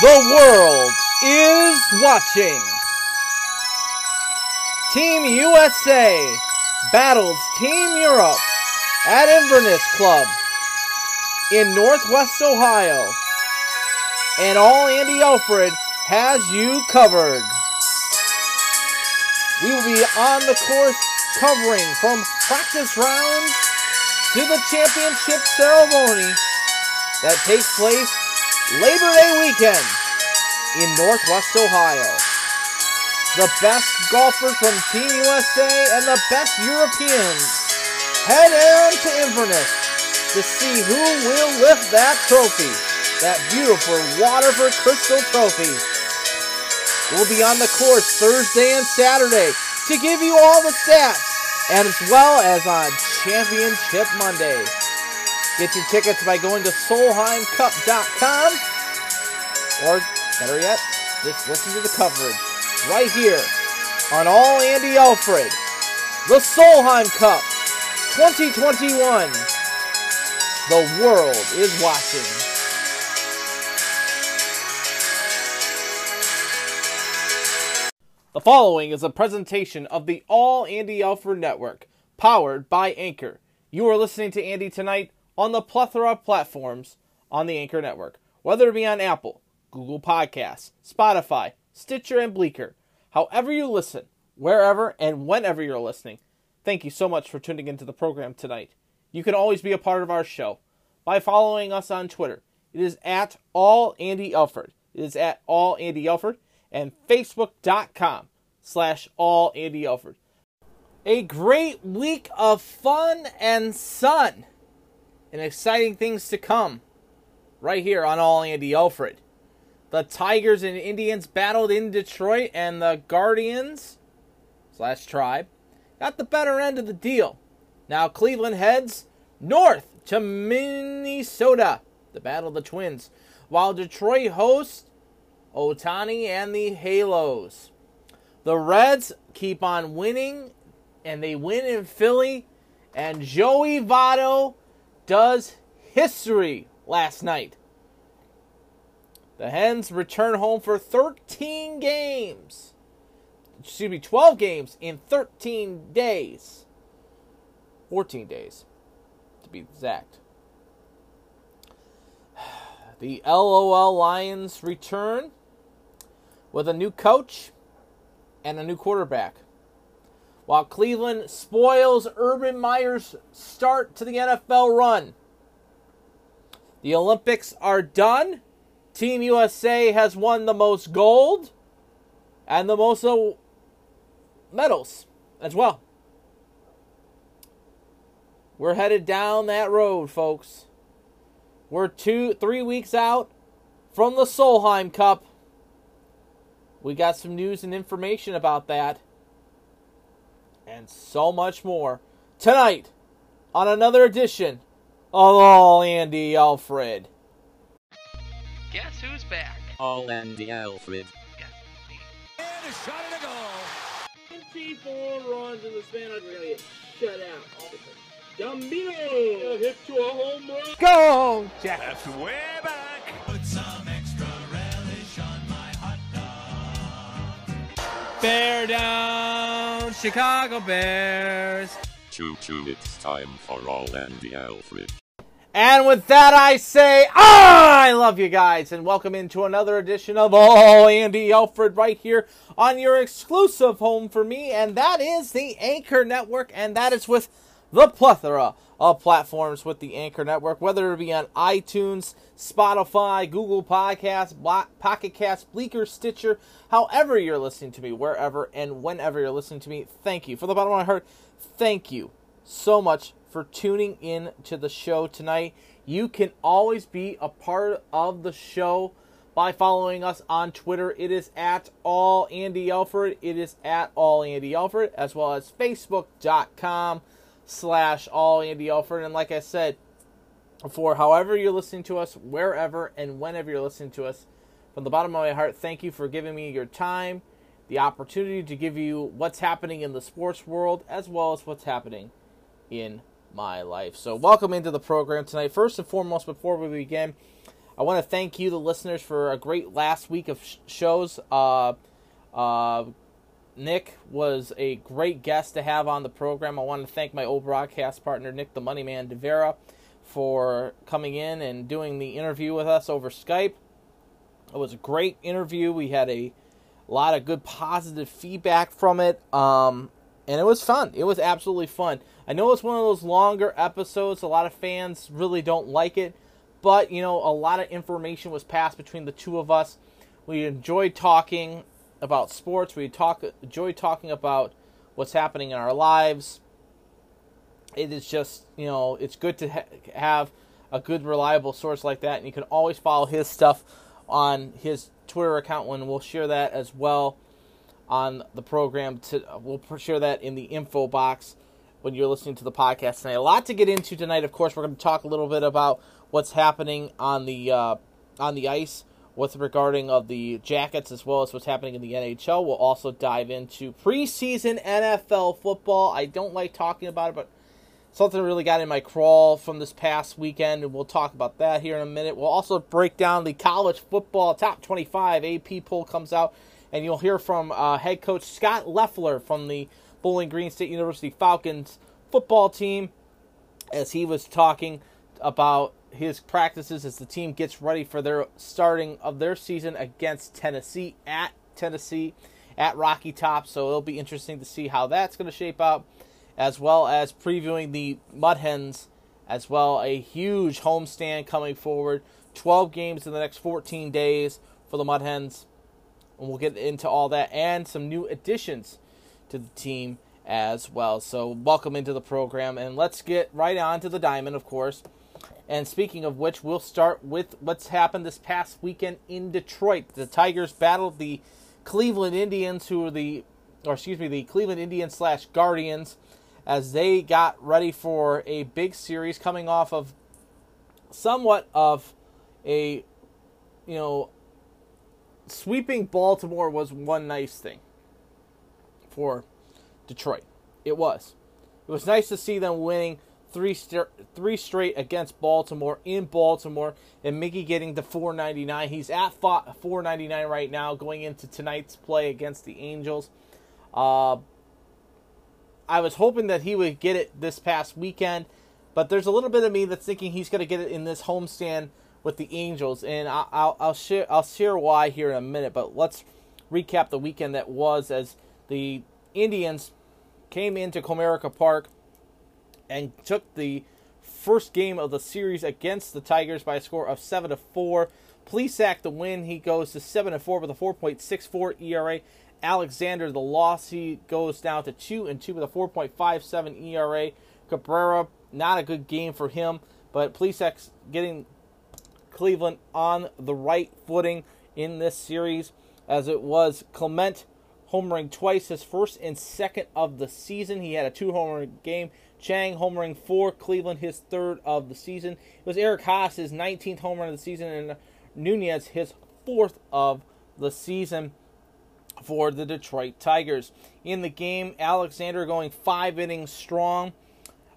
The world is watching. Team USA battles Team Europe at Inverness Club in Northwest Ohio. And all Andy Alfred has you covered. We will be on the course covering from practice rounds to the championship ceremony that takes place Labor Day weekend in Northwest Ohio. The best golfers from Team USA and the best Europeans head on to Inverness to see who will lift that trophy, that beautiful Waterford Crystal Trophy. We'll be on the course Thursday and Saturday to give you all the stats, as well as on Championship Monday. Get your tickets by going to SolheimCup.com, or better yet, just listen to the coverage right here on All Andy Alfred, the Solheim Cup 2021. The world is watching. The following is a presentation of the All Andy Alfred Network, powered by Anchor. You are listening to Andy tonight on the plethora of platforms on the Anchor Network, whether it be on Apple, Google Podcasts, Spotify, Stitcher, and Breaker. However you listen, wherever and whenever you're listening, thank you so much for tuning into the program tonight. You can always be a part of our show by following us on Twitter. It is at all Andy Alfred. It is at all Andy Alfred and facebook.com slash all Andy Alfred. A great week of fun and sun and exciting things to come right here on All Andy Alfred. The Tigers and Indians battled in Detroit, and the Guardians slash Tribe got the better end of the deal. Now Cleveland heads north to Minnesota, the Battle of the Twins, while Detroit hosts Ohtani and the Halos. The Reds keep on winning, and they win in Philly, and Joey Votto does history last night. The Hens return home for 13 games. Excuse me, 12 games in 13 days. 14 days, to be exact. The LOL Lions return with a new coach and a new quarterback. While Cleveland spoils Urban Meyer's start to the NFL run. The Olympics are done. Team USA has won the most gold and the most uh, medals as well. We're headed down that road, folks. We're two, three weeks out from the Solheim Cup. We got some news and information about that. And so much more tonight on another edition of All Andy Alfred. Guess who's back? All Andy Alfred. And a shot and a goal. 24 runs in the span of really shut out. Gambino hit to a home run. Go, Jack. That's way back. Put some extra relish on my hot dog. Bear down, Chicago Bears. Choo choo, it's time for All Andy Alfred. And with that, I say, ah, I love you guys, and welcome into another edition of All Andy Alfred right here on your exclusive home for me, and that is the Anchor Network, and that is with the plethora of platforms with the Anchor Network, whether it be on iTunes, Spotify, Google Podcasts, Pocket Cast, Breaker, Stitcher, however you're listening to me, wherever and whenever you're listening to me, thank you. From the bottom of my heart, thank you so much for tuning in to the show tonight. You can always be a part of the show by following us on Twitter. It is at all Andy Alfred. It is at all Andy Alfred, as well as Facebook.com slash all Andy Alfred. And like I said, for however you're listening to us, wherever and whenever you're listening to us, from the bottom of my heart, thank you for giving me your time, the opportunity to give you what's happening in the sports world, as well as what's happening in my life. So, welcome into the program tonight. First and foremost, before we begin, I want to thank you, the listeners, for a great last week of sh- shows. Uh, uh, Nick was a great guest to have on the program. I want to thank my old broadcast partner, Nick the Money Man DeVera, for coming in and doing the interview with us over Skype. It was a great interview. We had a lot of good positive feedback from it. Um, and it was fun. It was absolutely fun. I know it's one of those longer episodes. A lot of fans really don't like it. But, you know, a lot of information was passed between the two of us. We enjoyed talking about sports. We talk enjoyed talking about what's happening in our lives. It is just, you know, it's good to ha- have a good, reliable source like that. And you can always follow his stuff on his Twitter account when we'll share that as well on the program. To we'll share that in the info box when you're listening to the podcast tonight. A lot to get into tonight. Of course, we're going to talk a little bit about what's happening on the uh, on the ice with regarding of the Jackets as well as what's happening in the NHL. We'll also dive into preseason NFL football. I don't like talking about it, but something really got in my crawl from this past weekend, and we'll talk about that here in a minute. We'll also break down the college football top 25 AP poll comes out, and you'll hear from uh, head coach Scot Loeffler from the Bowling Green State University Falcons football team as he was talking about his practices as the team gets ready for their starting of their season against Tennessee at Tennessee at Rocky Top. So it'll be interesting to see how that's going to shape out, as well as previewing the Mud Hens as well. A huge homestand coming forward. 12 games in the next 14 days for the Mud Hens. And we'll get into all that and some new additions to the team as well. So welcome into the program and let's get right on to the diamond, of course. And speaking of which, we'll start with what's happened this past weekend in Detroit. The Tigers battled the Cleveland Indians, who are the, or excuse me, the Cleveland Indians slash Guardians, as they got ready for a big series coming off of somewhat of a, you know, sweeping Baltimore was one nice thing for Detroit. It was. It was nice to see them winning three st- three straight against Baltimore in Baltimore, and Miggy getting to 499. He's at 499 right now, going into tonight's play against the Angels. Uh, I was hoping that he would get it this past weekend, but there's a little bit of me that's thinking he's going to get it in this homestand with the Angels, and I'll, I'll, share I'll share why here in a minute. But let's recap the weekend that was as the Indians came into Comerica Park and took the first game of the series against the Tigers by a score of seven to four. Plesac the win, he goes to seven to four with a 4.64 ERA. Alexander the loss, he goes down to two and two with a 4.57 ERA. Cabrera, not a good game for him, but Plesac's getting Cleveland on the right footing in this series, as it was Clement homering twice, his first and second of the season. He had a two homer game. Chang homering for Cleveland, his third of the season. It was Eric Haase, his 19th homer of the season, and Nunez, his fourth of the season for the Detroit Tigers. In the game, Alexander going five innings strong.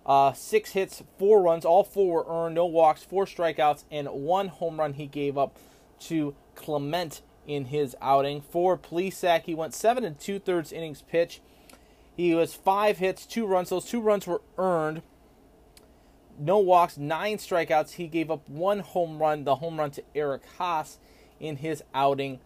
Uh, six hits, four runs, all four were earned, no walks, four strikeouts, and one home run he gave up to Clement in his outing. For Plesac, he went seven and two thirds innings pitch. He was five hits, two runs. Those two runs were earned. No walks, nine strikeouts. He gave up one home run, the home run to Eric Haase in his outing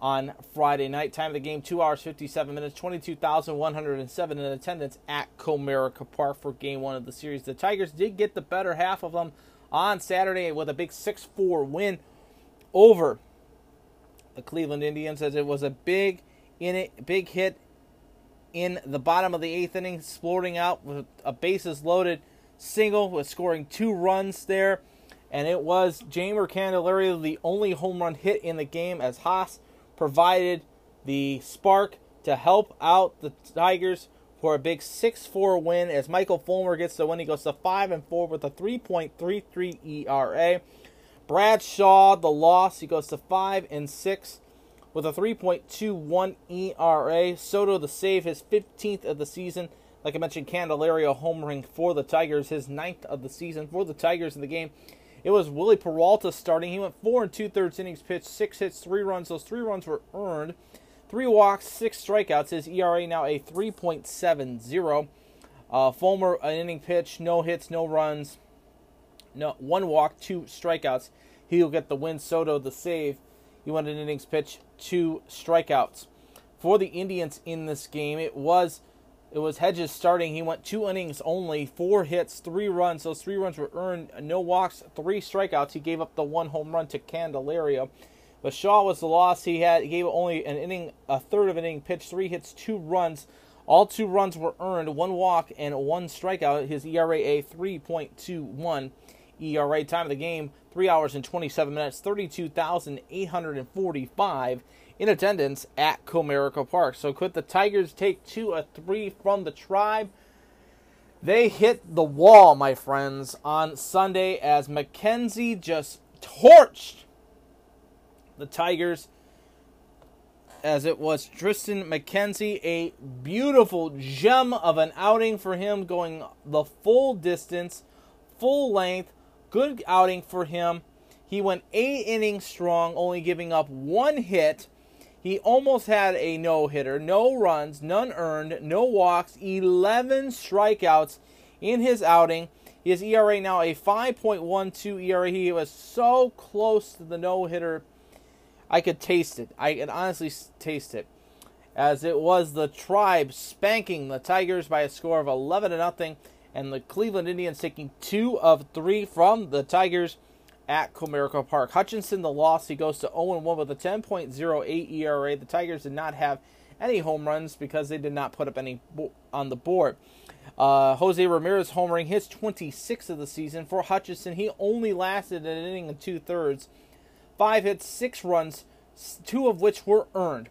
on Friday night. Time of the game, 2 hours, 57 minutes, 22,107 in attendance at Comerica Park for game one of the series. The Tigers did get the better half of them on Saturday with a big 6 4 win over the Cleveland Indians as it was a big in it, big hit in the bottom of the eighth inning, exploding out with a bases loaded single, with scoring two runs there. And it was Jeimer Candelario, the only home run hit in the game, as Haase provided the spark to help out the Tigers for a big 6-4 win. As Michael Fulmer gets the win, he goes to 5 and 4 with a 3.33 ERA. Brad Shaw, the loss, he goes to 5 and 6 with a 3.21 ERA. Soto, the save, his 15th of the season. Like I mentioned, Candelario homering for the Tigers, his ninth of the season for the Tigers in the game. It was Wily Peralta starting. He went four and two thirds innings pitched, six hits, three runs. Those three runs were earned. Three walks, six strikeouts. His ERA now a 3.70. Uh, Fulmer, an inning pitch, no hits, no runs, no one walk, two strikeouts. He'll get the win. Soto the save. He went an innings pitch, two strikeouts. For the Indians in this game, it was it was Hentges starting. He went two innings only, four hits, three runs. Those three runs were earned, no walks, three strikeouts. He gave up the one home run to Candelario. But Shaw was the loss. He had gave only an inning, a third of an inning pitch, three hits, two runs. All two runs were earned, one walk and one strikeout. His ERA a 3.21 ERA. Time of the game, three hours and 27 minutes, 32,845 in attendance at Comerica Park. So could the Tigers take two or three from the Tribe? They hit the wall, my friends, on Sunday as McKenzie just torched the Tigers as it was Triston McKenzie, a beautiful gem of an outing for him, going the full distance, full length, good outing for him. He went eight innings strong, only giving up one hit. He almost had a no hitter, no runs, none earned, no walks, 11 strikeouts in his outing. His ERA now a 5.12 ERA. He was so close to the no hitter I could taste it. I could honestly taste it. As it was the tribe spanking the Tigers by a score of 11 to nothing, and the Cleveland Indians taking two of three from the Tigers at Comerica Park. Hutchison, the loss, he goes to 0 1 with a 10.08 ERA. The Tigers did not have any home runs because they did not put up any on the board. Uh, Jose Ramirez homering his 26th of the season. For Hutchison, he only lasted an inning and two thirds five hits, six runs, two of which were earned.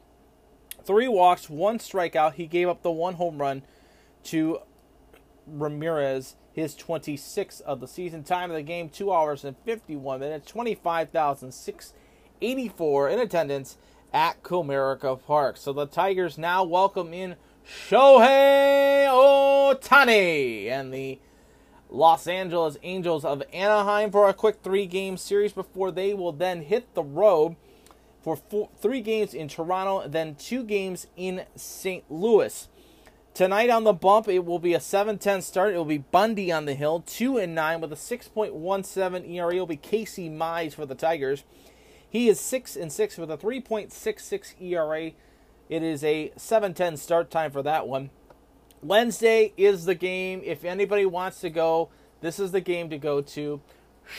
Three walks, one strikeout. He gave up the one home run to Ramirez, his 26th of the season. Time of the game, 2 hours and 51 minutes, 25,684 in attendance at Comerica Park. So the Tigers now welcome in Shohei Ohtani and the Los Angeles Angels of Anaheim for a quick three game series before they will then hit the road for four, three games in Toronto, then two games in St. Louis. Tonight on the bump, it will be a 7-10 start. It will be Bundy on the hill, 2 and 9 with a 6.17 ERA. It will be Casey Mize for the Tigers. He is 6 and 6 with a 3.66 ERA. It is a 7-10 start time for that one. Wednesday is the game. If anybody wants to go, this is the game to go to.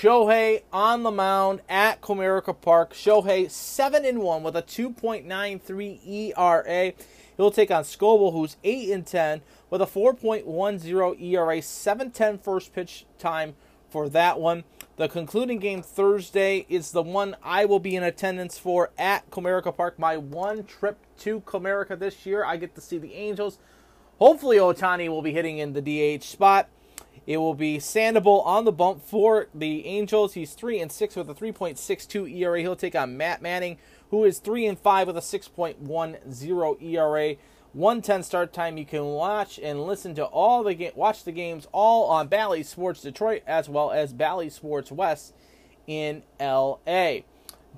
Shohei on the mound at Comerica Park. Shohei 7 and 1 with a 2.93 ERA. He'll take on Skubal, who's 8 and 10 with a 4.10 ERA. 7-10 first pitch time for that one. The concluding game Thursday is the one I will be in attendance for at Comerica Park. My one trip to Comerica this year. I get to see the Angels. Hopefully, Ohtani will be hitting in the DH spot. It will be Sandoval on the bump for the Angels. He's three and six with a 3.62 ERA. He'll take on Matt Manning, who is three and five with a 6.10 ERA. 110 start time. You can watch and listen to all the ga- watch the games all on Bally Sports Detroit as well as Bally Sports West in LA.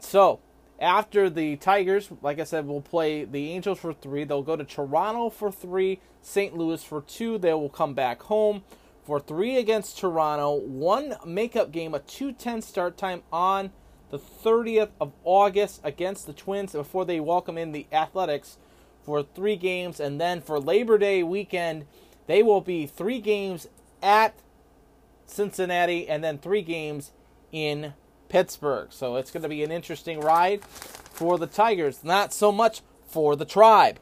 So after the Tigers, like I said, will play the Angels for three. They'll go to Toronto for three, St. Louis for two. They will come back home for three against Toronto. One makeup game, a 2:10 start time on the 30th of August against the Twins before they welcome in the Athletics for three games, and then for Labor Day weekend, they will be three games at Cincinnati and then three games in Pittsburgh. So it's going to be an interesting ride for the Tigers, not so much for the Tribe.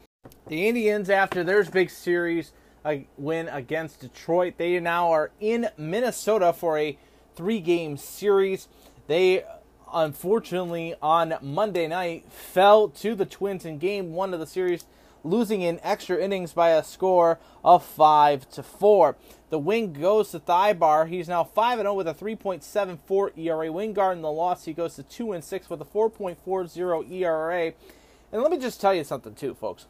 The Indians, after their big series win against Detroit, they now are in Minnesota for a three game series. They unfortunately on Monday night fell to the Twins in game one of the series, losing in extra innings by a score of five to four. The win goes to Thibaut. He's now 5 and 0 with a 3.74 ERA. Wingard in the loss, he goes to 2 and 6 with a 4.40 ERA. And let me just tell you something, too, folks.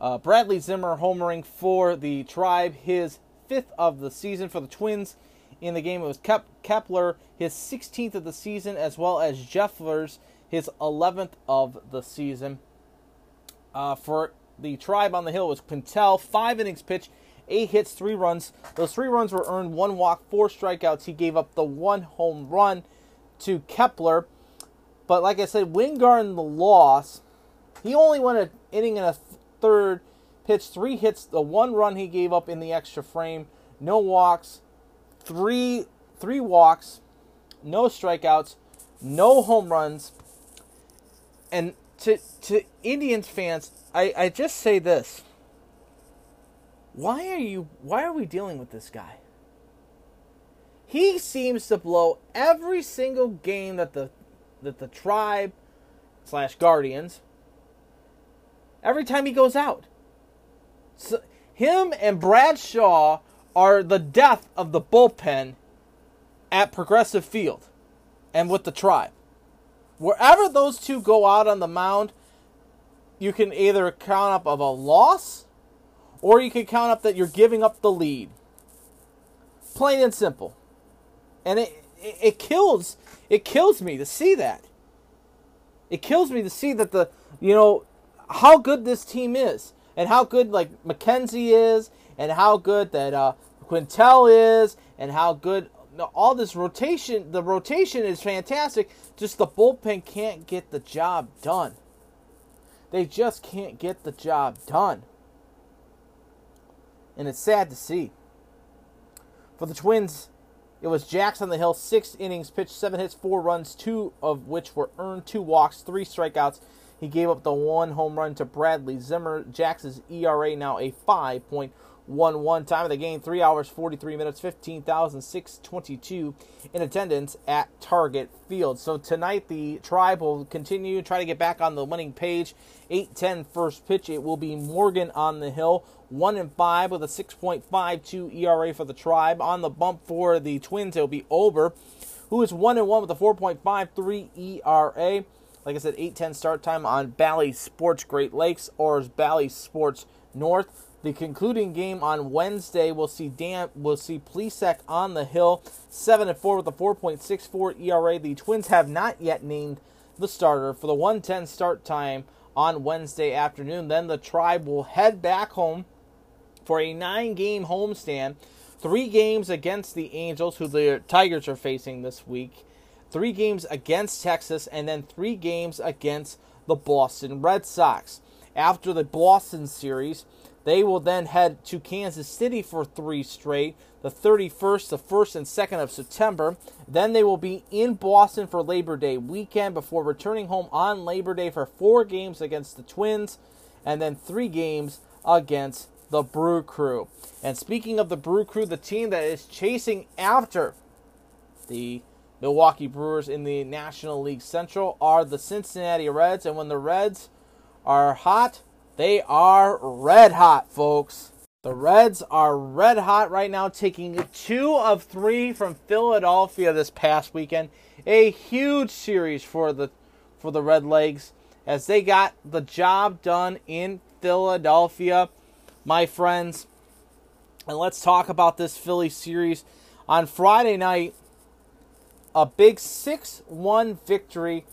Uh, Bradley Zimmer homering for the Tribe, his fifth of the season for the Twins in the game. It was Kep- Kepler, his 16th of the season, as well as Jeffers, his 11th of the season. Uh, for the tribe on the hill was Quantrill, five innings pitched, eight hits, three runs. Those three runs were earned, one walk, four strikeouts. He gave up the one home run to Kepler. But like I said, Wingard in the loss, he only went an inning and a third, pitched three hits, the one run he gave up in the extra frame, no walks, three three walks, no strikeouts, no home runs. And to to Indians fans, I, I just say this. Why are you why are we dealing with this guy? He seems to blow every single game that the that the tribe slash guardians every time he goes out. So, him and Bradshaw are the death of the bullpen at Progressive Field and with the tribe. Wherever those two go out on the mound, you can either count up of a loss or you can count up that you're giving up the lead. Plain and simple. And it, it, it kills it kills me to see that. It kills me to see that the you know how good this team is and how good like McKenzie is and how good that uh, Quantrill is and how good all this rotation the rotation is fantastic. Just the bullpen can't get the job done. They just can't get the job done. And it's sad to see. For the twins it was Jax on the hill six innings pitched seven hits four runs two of which were earned two walks three strikeouts. He gave up the one home run to Bradley Zimmer. Jax's ERA now a 5.11. Time of the game, 3 hours, 43 minutes, 15,622 in attendance at Target Field. So tonight, the Tribe will continue, try to get back on the winning page. 8 10 first pitch. It will be Morgan on the hill. 1 and 5 with a 6.52 ERA for the Tribe. On the bump for the Twins, it will be Ober, who is 1 and 1 with a 4.53 ERA like I said, 8:10 start time on Bally Sports Great Lakes or Bally Sports North. The concluding game on Wednesday will see Dan will see Plesac on the hill, seven and four with a 4.64 ERA. The Twins have not yet named the starter for the 110 start time on Wednesday afternoon. Then the Tribe will head back home for a nine-game homestand, three games against the Angels, who the Tigers are facing this week three games against Texas, and then three games against the Boston Red Sox. After the Boston series, they will then head to Kansas City for three straight, the 31st, the 1st, and 2nd of September. Then they will be in Boston for Labor Day weekend before returning home on Labor Day for four games against the Twins, and then three games against the Brew Crew. And speaking of the Brew Crew, the team that is chasing after the Milwaukee Brewers in the National League Central are the Cincinnati Reds, and when the Reds are hot, they are red hot, folks. The Reds are red hot right now, taking two of three from Philadelphia this past weekend. A huge series for the for the Red Legs as they got the job done in Philadelphia, my friends. And let's talk about this Philly series. On Friday night, a big 6 1 victory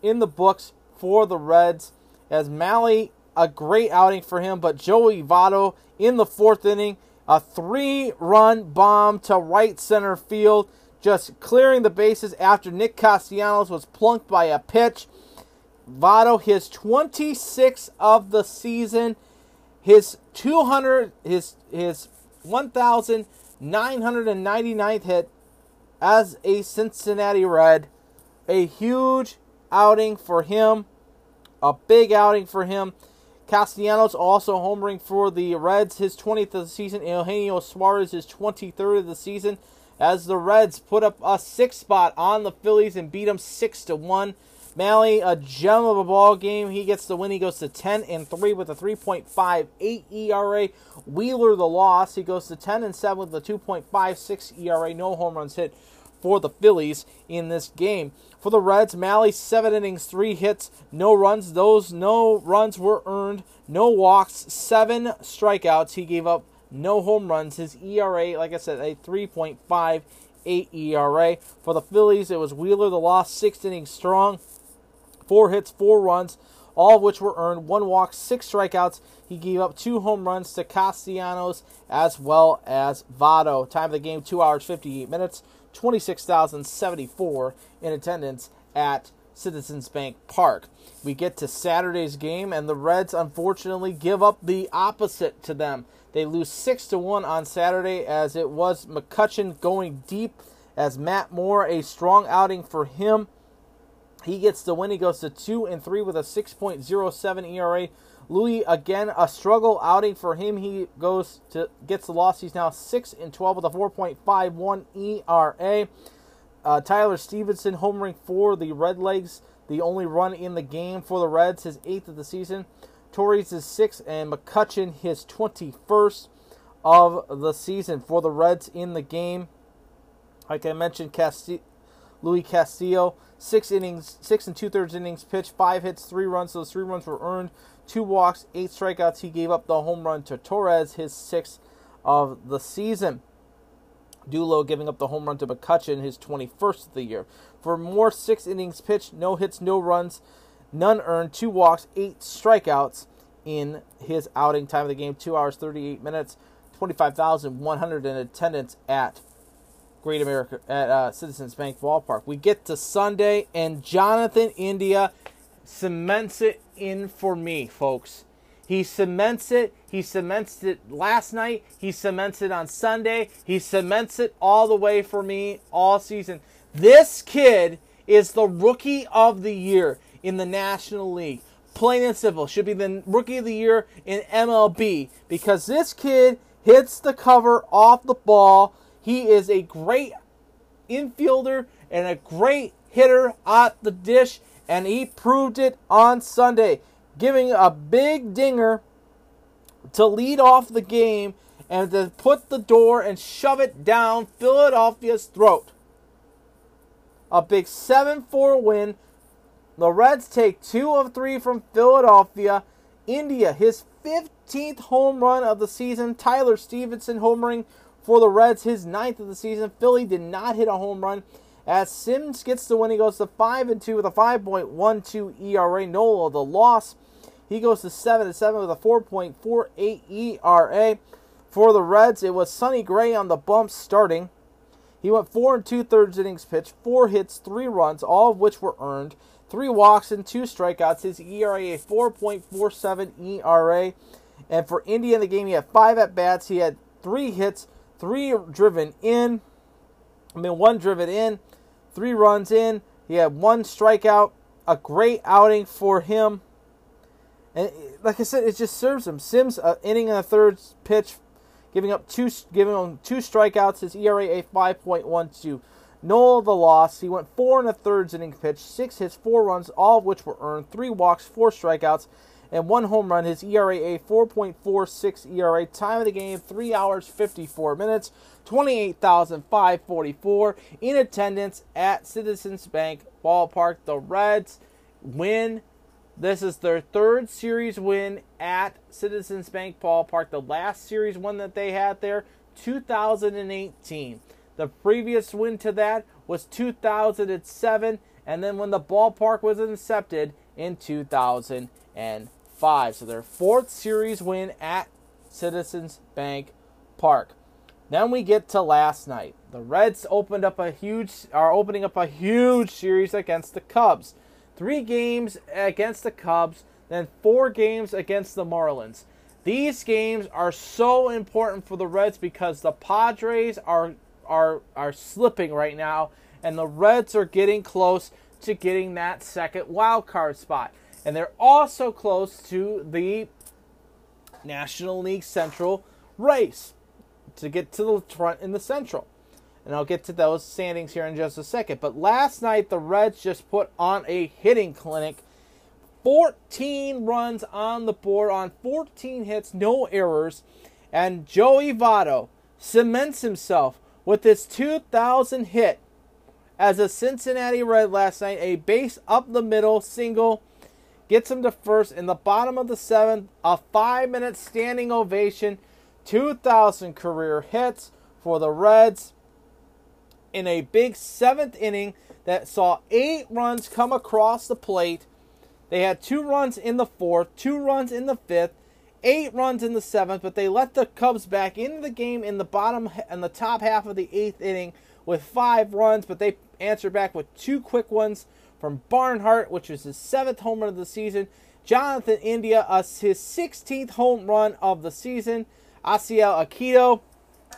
in the books for the Reds as Mahle, a great outing for him, but Joey Votto in the fourth inning, a three run bomb to right center field, just clearing the bases after Nick Castellanos was plunked by a pitch. Votto, his 26th of the season, his 200, his his 1,999th hit, as a Cincinnati Red. A huge outing for him, a big outing for him. Castellanos also homering for the Reds, his 20th of the season. Eugenio Suarez, his 23rd of the season, as the Reds put up a six spot on the Phillies and beat them six to one. Mahle, a gem of a ball game. He gets the win. He goes to 10 and 3 with a 3.58 ERA. Wheeler the loss. He goes to 10 and 7 with a 2.56 ERA. No home runs hit for the Phillies in this game. For the Reds, Mahle seven innings, three hits, no runs. Those no runs were earned, no walks, seven strikeouts. He gave up no home runs. His ERA, like I said, a 3.58 ERA. For the Phillies, it was Wheeler, the loss, six innings strong, four hits, four runs, all of which were earned, one walk, six strikeouts. He gave up two home runs to Castellanos as well as Votto. Time of the game, 2 hours, 58 minutes, 26,074 in attendance at Citizens Bank Park. We get to Saturday's game, and the Reds unfortunately give up the opposite to them. They lose 6 to 1 on Saturday as it was McCutchen going deep as Matt Moore, a strong outing for him. He gets the win. He goes to 2 and 3 with a 6.07 ERA. Louis again a struggle outing for him. He goes to gets the loss. He's now 6 and 12 with a 4.51 ERA. Uh, Tyler Stephenson homering for the Redlegs, the only run in the game for the Reds, his eighth of the season. Torres is sixth, and McCutchen his 21st of the season for the Reds in the game. Like I mentioned, Casti- Luis Castillo, six innings, six and two thirds innings pitched, five hits, three runs. Those three runs were earned, two walks, eight strikeouts. He gave up the home run to Torres, his sixth of the season. Dulo giving up the home run to McCutchen, his 21st of the year. For Moore six innings pitched, no hits, no runs, none earned, two walks, eight strikeouts in his outing. Time of the game, two hours, 38 minutes, 25,100 in attendance at Great America at uh, Citizens Bank Ballpark. We get to Sunday, and Jonathan India cements it in for me, folks. He cements it. He cements it last night. He cements it on Sunday. He cements it all the way for me all season. This kid is the rookie of the year in the National League. Plain and simple. Should be the rookie of the year in MLB because this kid hits the cover off the ball. He is a great infielder and a great hitter at the dish, and he proved it on Sunday, giving a big dinger to lead off the game and to put the door and shove it down Philadelphia's throat. A big 7 4 win. The Reds take two of three from Philadelphia. India, his 15th home run of the season. Tyler Stephenson homering for the Reds, his ninth of the season. Philly did not hit a home run. As Sims gets the win, he goes to 5 and 2 with a 5.12 ERA. Nola, the loss. He goes to 7 and 7 with a 4.48 ERA. For the Reds, it was Sonny Gray on the bump starting. He went four and two thirds innings pitched, four hits, three runs, all of which were earned, three walks and two strikeouts. His ERA a 4.47 ERA. And for India in the game, he had five at bats. He had three hits, three driven in. I mean, one driven in, three runs in. He had one strikeout. A great outing for him. And like I said, it just serves him. Sims, uh, inning in the third pitch, giving up two, giving him two strikeouts. His ERA a 5.12. Noel the loss. He went four and a thirds inning pitch, six hits, four runs, all of which were earned, three walks, four strikeouts, and one home run. His ERA a 4.46 ERA. Time of the game three hours 54 minutes, 28,544 in attendance at Citizens Bank Ballpark. The Reds win. This is their third series win at Citizens Bank Ballpark. The last series win that they had there, 2018. The previous win to that was 2007, and then when the ballpark was incepted in 2005. So their fourth series win at Citizens Bank Park. Then we get to last night. The Reds opened up a huge are opening up a huge series against the Cubs. Three games against the Cubs, then four games against the Marlins. These games are so important for the Reds because the Padres are are are slipping right now, and the Reds are getting close to getting that second wild card spot. And they're also close to the National League Central race to get to the front in the Central. And I'll get to those standings here in just a second. But last night, the Reds just put on a hitting clinic. 14 runs on the board on 14 hits, no errors. And Joey Votto cements himself with his 2000 hit as a Cincinnati Red last night. A base up the middle single gets him to first in the bottom of the seventh. A five minute standing ovation 2,000 career hits for the Reds in a big seventh inning that saw eight runs come across the plate. They had two runs in the fourth, two runs in the fifth, eight runs in the seventh, but they let the Cubs back into the game in the bottom and the top half of the eighth inning with five runs, but they answered back with two quick ones from Barnhart, which was his seventh home run of the season. Jonathan India, uh, his 16th home run of the season. Asiel Akito,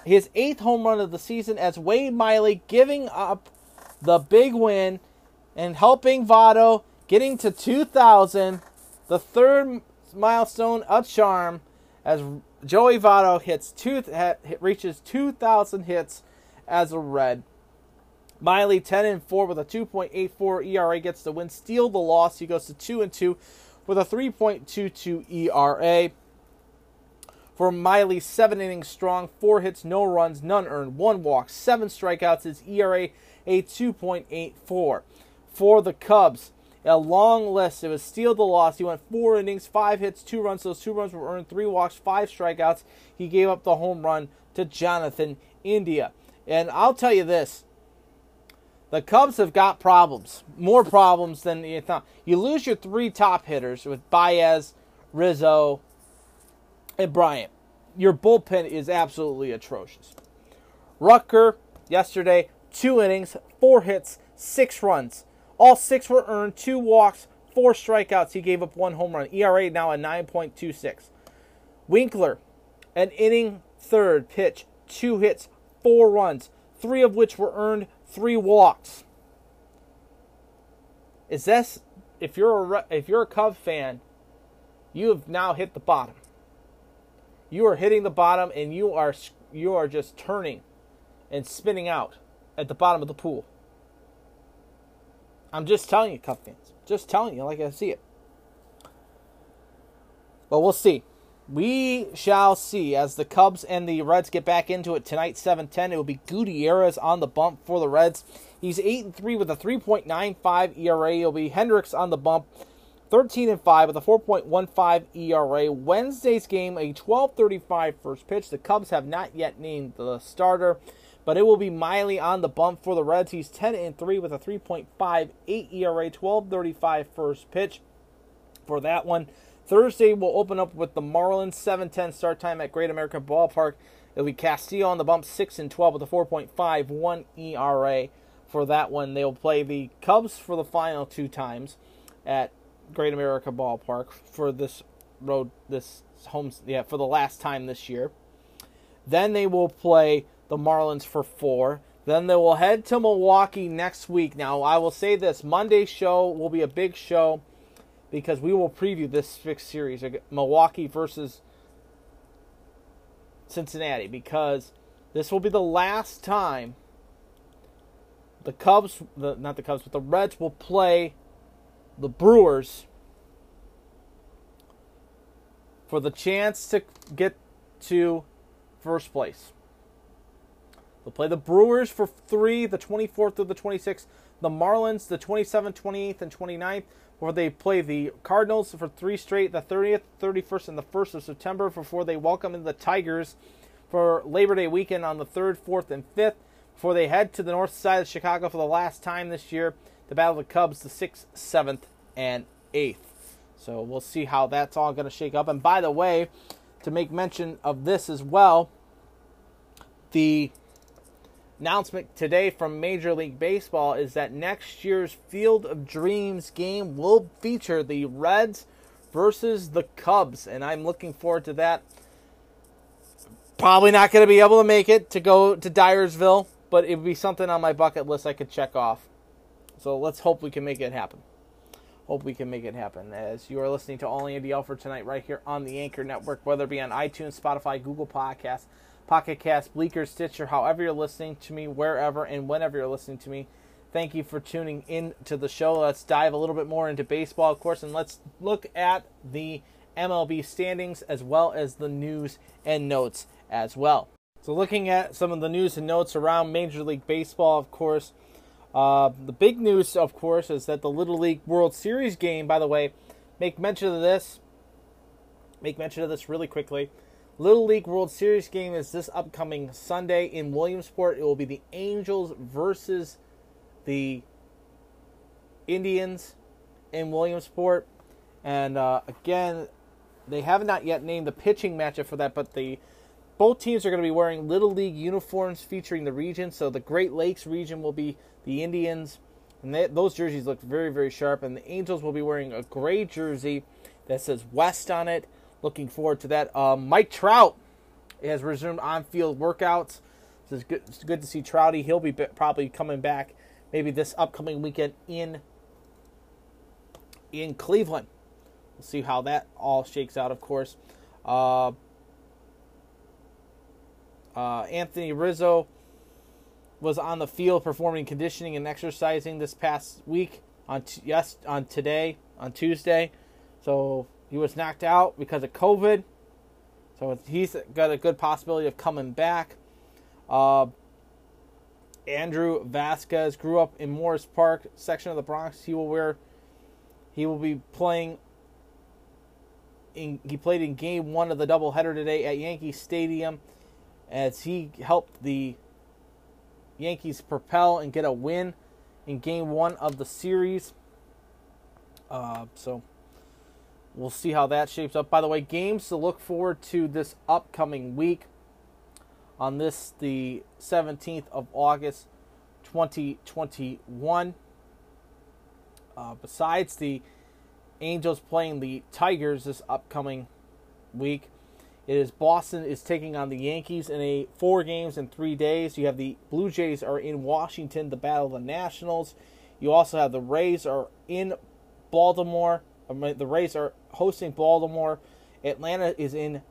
his eighth home run of the season, as Wade Miley giving up the big win and helping Votto getting to 2,000, the third milestone of charm, as Joey Votto hits two, reaches 2,000 hits as a Red. Miley 10 and 4 with a 2.84 ERA gets the win. Steele the loss. He goes to 2 and 2 with a 3.22 ERA. For Miley, seven innings strong, four hits, no runs, none earned, one walk, seven strikeouts. His ERA a 2.84. For the Cubs, a long list. It was Steele the loss. He went four innings, five hits, two runs. Those two runs were earned, three walks, five strikeouts. He gave up the home run to Jonathan India. And I'll tell you this the Cubs have got problems, more problems than you thought. You lose your three top hitters with Baez, Rizzo, and Bryant. Your bullpen is absolutely atrocious. Rucker yesterday, two innings, four hits, six runs. All six were earned, two walks, four strikeouts. He gave up one home run. ERA now at 9.26. Winkler, an inning, third pitch, two hits, four runs, three of which were earned, three walks. Is this if you're a if you're a Cub fan, you have now hit the bottom. You are hitting the bottom and you are you are just turning and spinning out at the bottom of the pool. I'm just telling you, Cub fans. Just telling you like I see it. But we'll see. We shall see as the Cubs and the Reds get back into it tonight, 7-10. It will be Gutierrez on the bump for the Reds. He's 8 and 3 with a 3.95 ERA. It'll be Hendricks on the bump, 13 and 5 with a 4.15 ERA. Wednesday's game, a 12:35 first pitch. The Cubs have not yet named the starter, but it will be Miley on the bump for the Reds. He's 10 and 3 with a 3.58 ERA, 12:35 first pitch for that one. Thursday, we'll open up with the Marlins, 7-10 start time at Great American Ballpark. It'll be Castillo on the bump, 6 and 12 with a 4.51 ERA for that one. They'll play the Cubs for the final two times at Great America Ballpark for this road, this home, yeah, for the last time this year. Then they will play the Marlins for four. Then they will head to Milwaukee next week. Now, I will say this Monday's show will be a big show because we will preview this fixed series Milwaukee versus Cincinnati because this will be the last time the Cubs, the, not the Cubs, but the Reds will play the Brewers for the chance to get to first place. They'll play the Brewers for three, the 24th through the 26th, the Marlins the 27th, 28th, and 29th, where they play the Cardinals for three straight, the 30th, 31st, and the 1st of September before they welcome in the Tigers for Labor Day weekend on the 3rd, 4th, and 5th before they head to the north side of Chicago for the last time this year to battle of the Cubs the 6th, 7th, and 8th. So we'll see how that's all going to shake up. And by the way, to make mention of this as well, the announcement today from Major League Baseball is that next year's Field of Dreams game will feature the Reds versus the Cubs, and I'm looking forward to that. Probably not going to be able to make it to go to Dyersville, but it would be something on my bucket list I could check off. So let's hope we can make it happen. Hope we can make it happen. As you are listening to All Andy Alfred tonight, right here on the Anchor Network, whether it be on iTunes, Spotify, Google Podcasts, Pocket Cast, Breaker, Stitcher, however you're listening to me, wherever and whenever you're listening to me. Thank you for tuning in to the show. Let's dive a little bit more into baseball, of course, and let's look at the MLB standings as well as the news and notes as well. So, looking at some of the news and notes around Major League Baseball, of course, uh, the big news, of course, is that the Little League World Series game, by the way, make mention of this. Make mention of this really quickly. Little League World Series game is this upcoming Sunday in Williamsport. It will be the Angels versus the Indians in Williamsport. And uh, again, they have not yet named the pitching matchup for that, but the both teams are going to be wearing Little League uniforms featuring the region. So the Great Lakes region will be the Indians, and they, those jerseys look very, very sharp. And the Angels will be wearing a gray jersey that says West on it. Looking forward to that. Um, Mike Trout has resumed on-field workouts. So it's good, it's good to see Trouty. He'll be probably coming back maybe this upcoming weekend in in Cleveland. We'll see how that all shakes out. Of course, uh, uh, Anthony Rizzo was on the field performing conditioning and exercising this past week on t- yes on today on Tuesday. So he was knocked out because of COVID. So he's got a good possibility of coming back. Uh, Andrew Velazquez grew up in Morris Park section of the Bronx. He will wear. He will be playing. In, he played in Game One of the doubleheader today at Yankee Stadium, as he helped the Yankees propel and get a win in Game One of the series. Uh, so we'll see how that shapes up. By the way, games to look forward to this upcoming week on this the 17th of August 2021. Uh, besides the Angels playing the Tigers this upcoming week, it is Boston is taking on the Yankees in a four games in three days. You have the Blue Jays are in Washington to battle of the Nationals. You also have the Rays are in Baltimore. The Rays are hosting Baltimore. Atlanta is in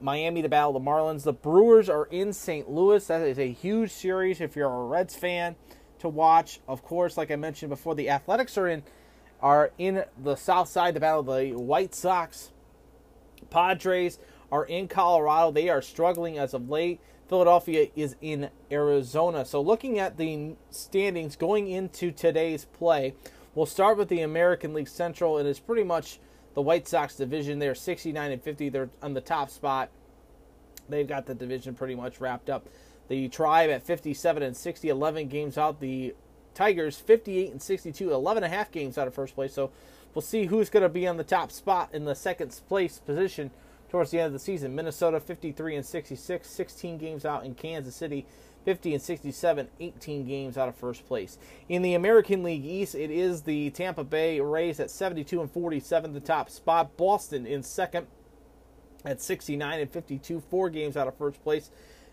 Miami to battle the Marlins. The Brewers are in St. Louis. That is a huge series if you're a Reds fan to watch. Of course, like I mentioned before, the Athletics are in are in the South Side to battle of the White Sox. Padres are in Colorado. They are struggling as of late. Philadelphia is in Arizona. So looking at the standings going into today's play, we'll start with the American League Central. It is pretty much the White Sox division. They're 69 and 50. They're on the top spot. They've got the division pretty much wrapped up. The Tribe at 57 and 60, 11 games out. The Tigers 58 and 62, 11 and a half games out of first place. So we'll see who's going to be on the top spot in the second place position towards the end of the season. Minnesota 53 and 66, 16 games out in Kansas City 50 and 67, 18 games out of first place. In the American League East, it is the Tampa Bay Rays at 72 and 47, the top spot. Boston in second at 69 and 52, four games out of first place.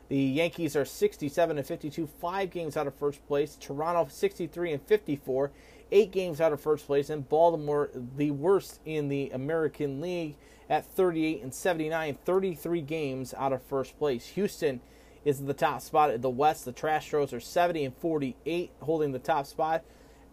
The Yankees are 67 and 52, five games out of first place. Toronto 63 and 54, eight games out of first place. And Baltimore, the worst in the American League, at 38 and 79, 33 games out of first place. Houston is the top spot in the West. The Trash Stros are 70 and 48, holding the top spot.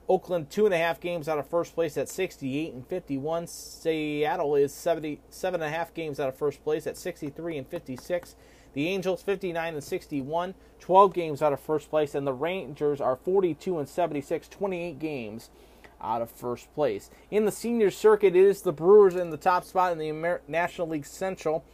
Oakland two and a half games out of first place at 68 and 51. Seattle is 77 and a half games out of first place at 63 and 56. The Angels 59 and 61, 12 games out of first place, and the Rangers are 42 and 76, 28 games out of first place. In the senior circuit, it is the Brewers in the top spot in the Amer- National League Central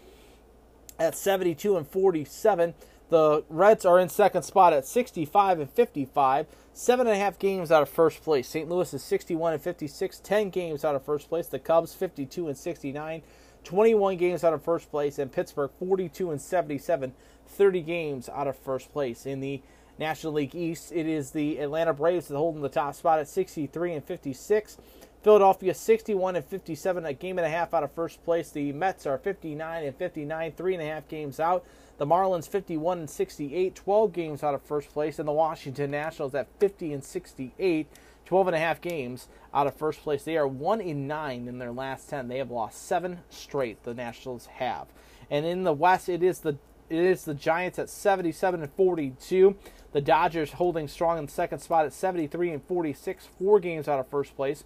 at 72 and 47. The Reds are in second spot at 65 and 55, seven and a half games out of first place. St. Louis is 61 and 56, 10 games out of first place. The Cubs 52 and 69, 21 games out of first place, and Pittsburgh 42 and 77, 30 games out of first place. In the National League East, it is the Atlanta Braves that hold in the top spot at 63 and 56. Philadelphia 61 and 57, a game and a half out of first place. The Mets are 59 and 59, three and a half games out. The Marlins 51 and 68, 12 games out of first place, and the Washington Nationals at 50 and 68, 12 and a half games out of first place. They are 1 in 9 in their last 10. They have lost 7 straight the Nationals have. And in the West it is the it is the Giants at 77 and 42. The Dodgers holding strong in second spot at 73 and 46, 4 games out of first place.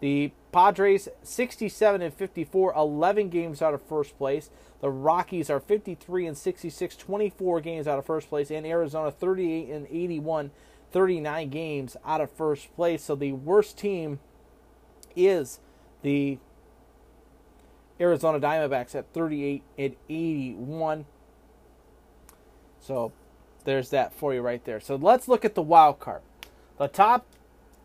The Padres 67 and 54, 11 games out of first place. The Rockies are 53 and 66, 24 games out of first place, and Arizona 38 and 81, 39 games out of first place. So the worst team is the Arizona Diamondbacks at 38 and 81. So there's that for you right there. So let's look at the wild card. The top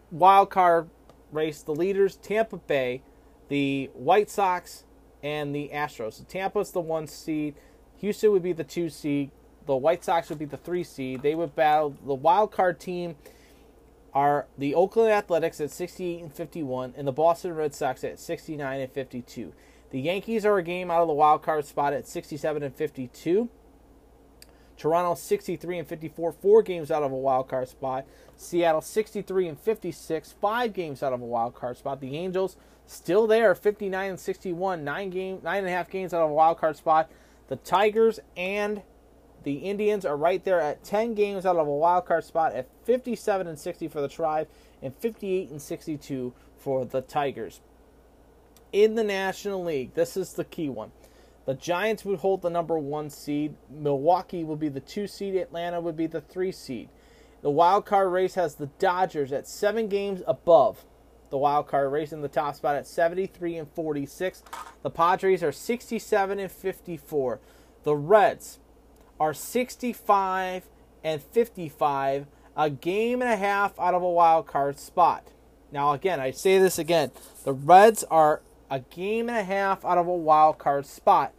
wild card race, the leaders, Tampa Bay, the White Sox, and the Astros. So Tampa's the one seed. Houston would be the two seed. The White Sox would be the three seed. They would battle the wild card team are the Oakland Athletics at 68 and 51 and the Boston Red Sox at 69 and 52. The Yankees are a game out of the wild card spot at 67 and 52. Toronto 63 and 54, four games out of a wild card spot. Seattle 63 and 56, five games out of a wild card spot. The Angels still there, 59 and 61, nine game, nine and a half games out of a wild card spot. The Tigers and the Indians are right there at 10 games out of a wild card spot at 57 and 60 for the Tribe and 58 and 62 for the Tigers. In the National League, this is the key one. The Giants would hold the number one seed. Milwaukee would be the two seed. Atlanta would be the three seed. The wild card race has the Dodgers at seven games above the wild card race in the top spot at 73 and 46. The Padres are 67 and 54. The Reds are 65 and 55, a game and a half out of a wild card spot. Now, again, I say this again the Reds are a game and a half out of a wild card spot.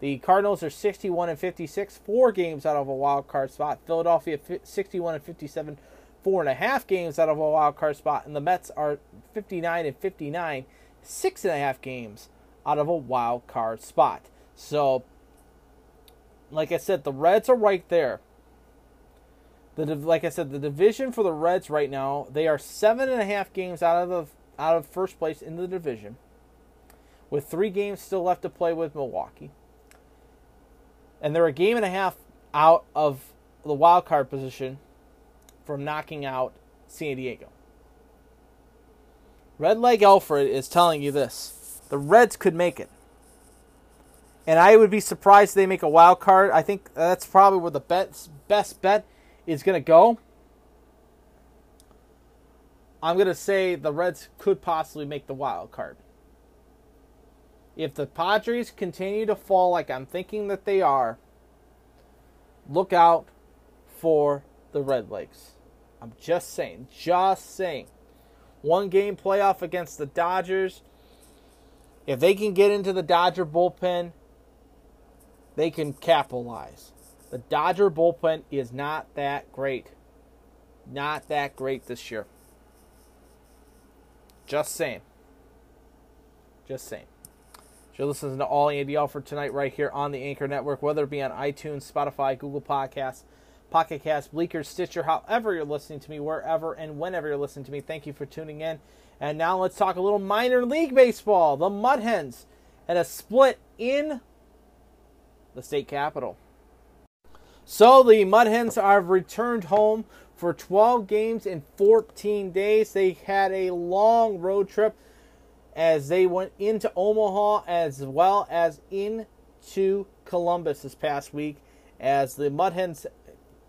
The Cardinals are 61 and 56, four games out of a wild card spot. Philadelphia 61 and 57, four and a half games out of a wild card spot. And the Mets are 59 and 59, six and a half games out of a wild card spot. So, like I said, the Reds are right there. The like I said, the division for the Reds right now, they are seven and a half games out of the out of first place in the division, with three games still left to play with Milwaukee, and they're a game and a half out of the wild card position from knocking out San Diego. Red Leg Alfred is telling you this: the Reds could make it and I would be surprised if they make a wild card. I think that's probably where the best best bet is going to go. I'm going to say the Reds could possibly make the wild card. If the Padres continue to fall like I'm thinking that they are, look out for the Red Legs. I'm just saying, just saying. One game playoff against the Dodgers. If they can get into the Dodger bullpen, they can capitalize. The Dodger bullpen is not that great. Not that great this year. Just saying. Just saying. You're listening to All Andy Alford tonight right here on the Anchor Network, whether it be on iTunes, Spotify, Google Podcasts, Pocket Cast, Breaker, Stitcher, however you're listening to me, wherever and whenever you're listening to me. Thank you for tuning in. And now let's talk a little minor league baseball. The Mud Hens had a split in the state capital. So the Mud Hens have returned home for 12 games in 14 days. They had a long road trip as they went into Omaha as well as into Columbus this past week as the Mud Hens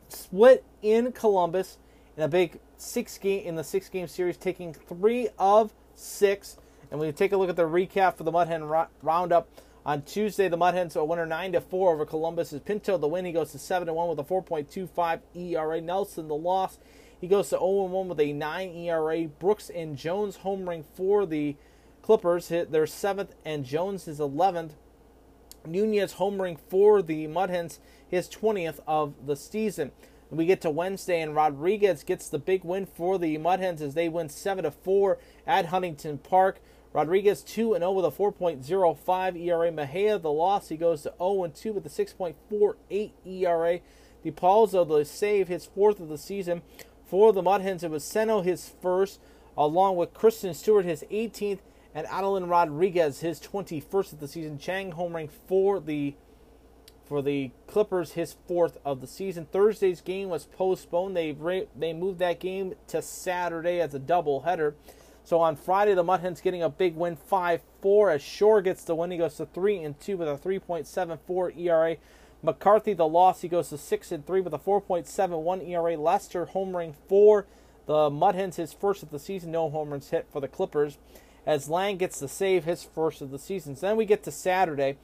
split in Columbus in a big six game in the six game series, taking three of six. And we take a look at the recap for the Mud Hen roundup. On Tuesday, the Mud Hens are winner 9 to 4 over Columbus. As Pinto, the win, he goes to 7 to 1 with a 4.25 ERA. Nelson, the loss, he goes to 0 1 with a 9 ERA. Brooks and Jones homering for the Clippers hit their seventh, and Jones is 11th. Nunez homering for the Mud Hens, his 20th of the season. We get to Wednesday, and Rodriguez gets the big win for the Mud Hens as they win 7 to 4 at Huntington Park. Rodriguez 2 0 with a 4.05 ERA. Mejia, the loss, he goes to 0 2 with a 6.48 ERA. DePalzo, the save, his fourth of the season. For the Mud Hens, it was Seno, his first, along with Christin Stewart, his 18th, and Aderlin Rodriguez, his 21st of the season. Chang homering for the for the Clippers, his fourth of the season. Thursday's game was postponed. They they moved that game to Saturday as a doubleheader. So on Friday, the Mud Hens getting a big win, 5-4 as Shore gets the win. He goes to 3 and 2 with a 3.74 ERA. McCarthy, the loss, he goes to 6 and 3 with a 4.71 ERA. Lester home homering for the Mud Hens, his first of the season, no home runs hit for the Clippers. As Lang gets to save his first of the season. So then we get to Saturday,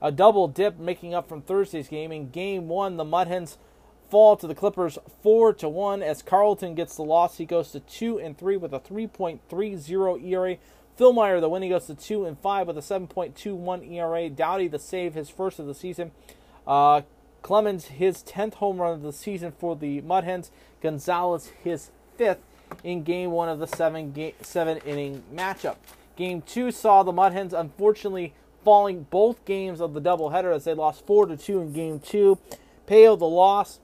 a double dip making up from Thursday's game. In game one, the Mudhens fall to the Clippers four to one as Carlton gets the loss. He goes to two and three with a 3.30 ERA. Phil Meyer, the win, he goes to two and five with a 7.21 ERA. Dowdy, the save, his first of the season. Uh, Clemens, his 10th home run of the season for the Mudhens. Gonzalez, his fifth in game one of the seven game, seven inning matchup. Game two saw the Mud Hens unfortunately falling both games of the doubleheader as they lost four to two in game two. Payo the loss.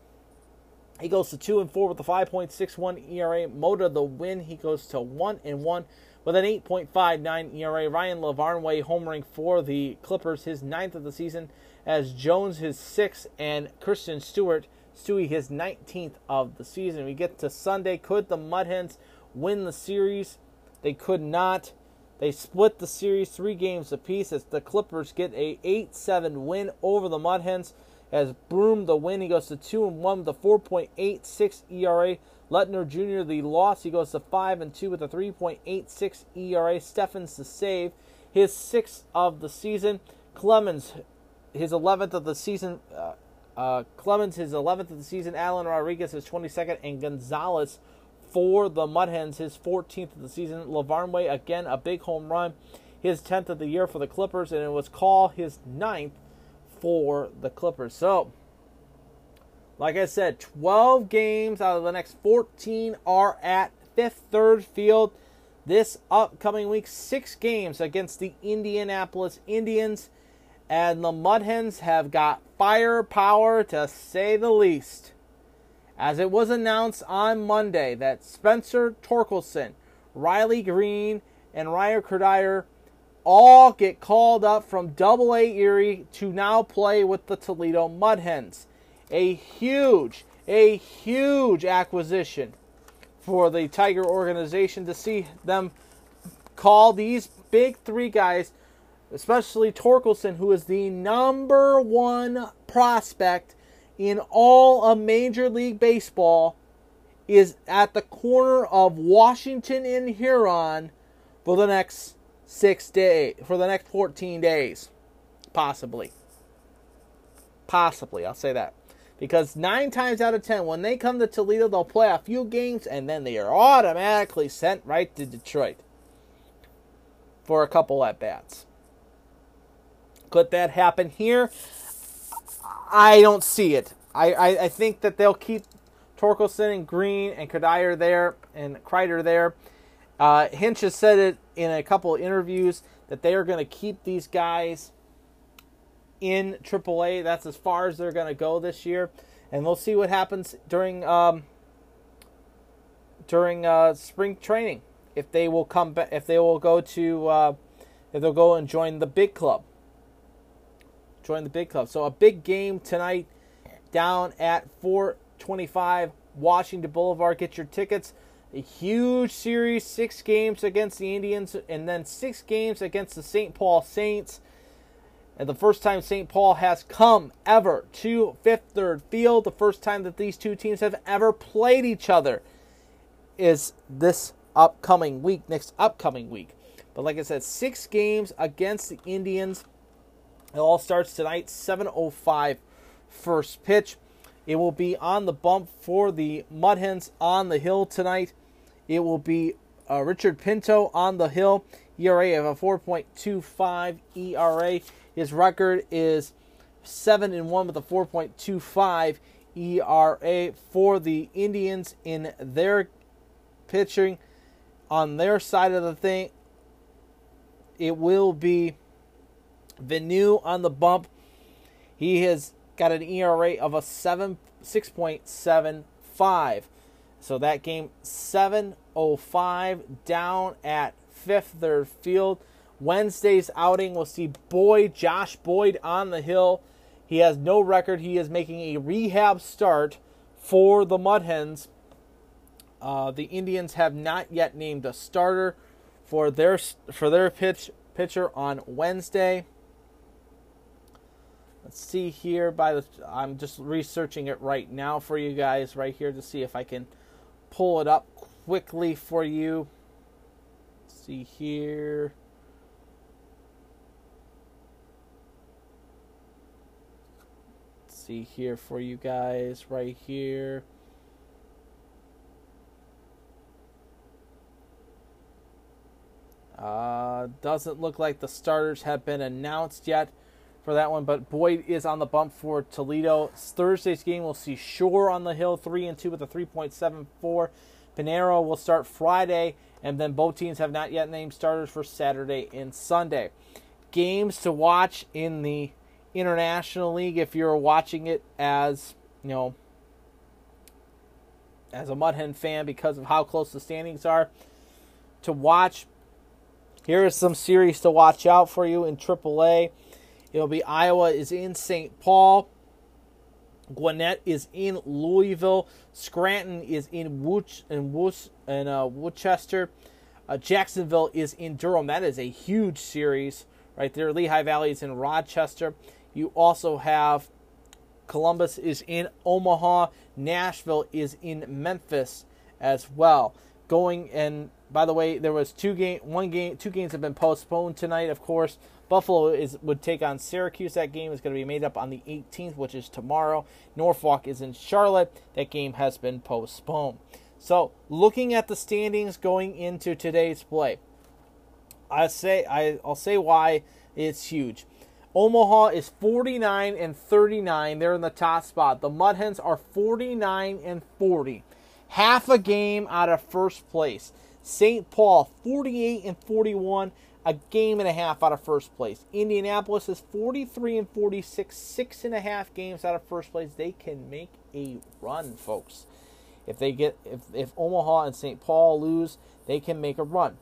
He goes to two and four with a 5.61 ERA. Mota the win. He goes to one and one with an 8.59 ERA. Ryan Lavarnway homering for the Clippers, his ninth of the season, as Jones his sixth, and Christin Stewart Stewie his 19th of the season. We get to Sunday. Could the Mud Hens win the series? They could not. They split the series three games apiece as the Clippers get a 8-7 win over the Mud Hens. As Broom the win, he goes to two and one with a 4.86 ERA. Letner Jr. the loss, he goes to five and two with a 3.86 ERA. Steffens the save, his sixth of the season. Clemens, his 11th of the season. Uh, uh, Clemens, his 11th of the season. Allen Rodriguez, his 22nd. And Gonzalez for the Mud Hens, his 14th of the season. Lavarnway, again, a big home run. His 10th of the year for the Clippers. And it was Call, his 9th for the Clippers. So, like I said, 12 games out of the next 14 are at Fifth Third Field this upcoming week. Six games against the Indianapolis Indians. And the Mud Hens have got firepower to say the least. As it was announced on Monday that Spencer Torkelson, Riley Greene, and Ryan Kreidler all get called up from Double A Erie to now play with the Toledo Mud Hens. A huge, a huge acquisition for the Tiger organization to see them call these big three guys, especially Torkelson, who is the number one prospect in all of Major League Baseball, is at the corner of Washington and Huron for the next six days, for the next 14 days, possibly. Possibly, I'll say that. Because nine times out of ten, when they come to Toledo, they'll play a few games and then they are automatically sent right to Detroit for a couple at bats. Could that happen here? I don't see it. I, I, I think that they'll keep Torkelson and Greene and Kreidler there and Kreidler there. Uh, Hinch has said it in a couple of interviews that they are going to keep these guys in AAA. That's as far as they're going to go this year, and we'll see what happens during um, during uh, spring training if they will come back, if they will go to uh, if they'll go and join the big club. Join the big club. So a big game tonight down at 425 Washington Boulevard. Get your tickets. A huge series, six games against the Indians, and then six games against the St. Paul Saints. And the first time St. Paul has come ever to Fifth Third Field, the first time that these two teams have ever played each other is this upcoming week, next upcoming week. But like I said, six games against the Indians. It all starts tonight, 7:05 first pitch. It will be on the bump for the Mud Hens on the hill tonight. It will be uh, Richard Pinto on the hill. ERA of a 4.25 ERA. His record is seven and one with a 4.25 ERA for the Indians in their pitching. On their side of the thing, it will be Venu on the bump. He has got an ERA of a seven six point seven five. So that game 705 down at Fifth Third Field. Wednesday's outing we'll see Boyd, Josh Boyd on the hill. He has no record. He is making a rehab start for the Mud Hens. Uh, the Indians have not yet named a starter for their for their pitch pitcher on Wednesday. Let's see here by the I'm just researching it right now for you guys right here to see if I can pull it up quickly for you. Let's see here. Let's see here for you guys right here. Uh, doesn't look like the starters have been announced yet for that one, but Boyd is on the bump for Toledo. Thursday's game we'll see Shore on the hill, three and two with a 3.74. Pinero will start Friday, and then both teams have not yet named starters for Saturday and Sunday. Games to watch in the International League if you're watching it as you know as a Mudhen fan because of how close the standings are. To watch here is some series to watch out for you in AAA. It'll be Iowa is in St. Paul. Gwinnett is in Louisville. Scranton is in Wooch and Woos and uh, Worcester. Uh, Jacksonville is in Durham. That is a huge series right there. Lehigh Valley is in Rochester. You also have Columbus is in Omaha. Nashville is in Memphis as well. Going and by the way, there was two game, one game, two games have been postponed tonight. Of course, Buffalo is would take on Syracuse. That game is going to be made up on the 18th, which is tomorrow. Norfolk is in Charlotte. That game has been postponed. So, looking at the standings going into today's play, I say I, I'll say why it's huge. Omaha is 49 and 39. They're in the top spot. The Mudhens are 49 and 40, half a game out of first place. St. Paul 48 and 41, a game and a half out of first place. Indianapolis is 43 and 46, six and a half games out of first place. They can make a run, folks. If they get if, if Omaha and St. Paul lose, they can make a run.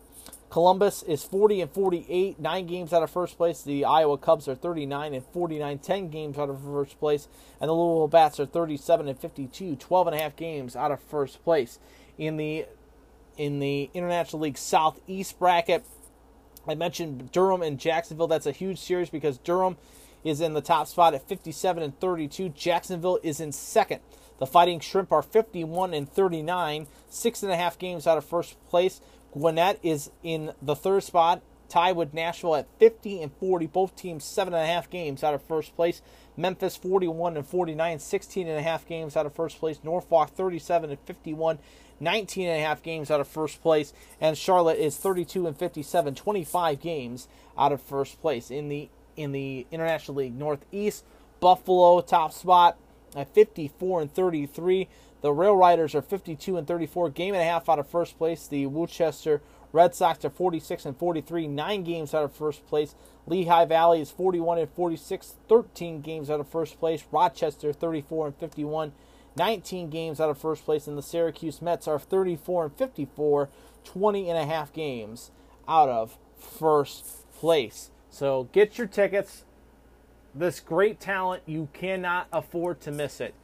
Columbus is 40 and 48, nine games out of first place. The Iowa Cubs are 39 and 49, 10 games out of first place. And the Louisville Bats are 37 and 52, 12 and a half games out of first place. In the in the International League Southeast bracket. I mentioned Durham and Jacksonville. That's a huge series because Durham is in the top spot at 57 and 32. Jacksonville is in second. The Fighting Shrimp are 51 and 39, six and a half games out of first place. Gwinnett is in the third spot, tied with Nashville at 50 and 40. Both teams seven and a half games out of first place. Memphis 41 and 49, 16 and a half games out of first place. Norfolk 37 and 51, 19 and a half games out of first place, and Charlotte is 32 and 57, 25 games out of first place in the in the International League Northeast. Buffalo top spot at 54 and 33. The Rail Riders are 52 and 34, game and a half out of first place. The Worcester Red Sox are 46 and 43, nine games out of first place. Lehigh Valley is 41 and 46, 13 games out of first place. Rochester 34 and 51, 19 games out of first place, and the Syracuse Mets are 34 and 54, 20 and a half games out of first place. So get your tickets. This great talent, you cannot afford to miss it.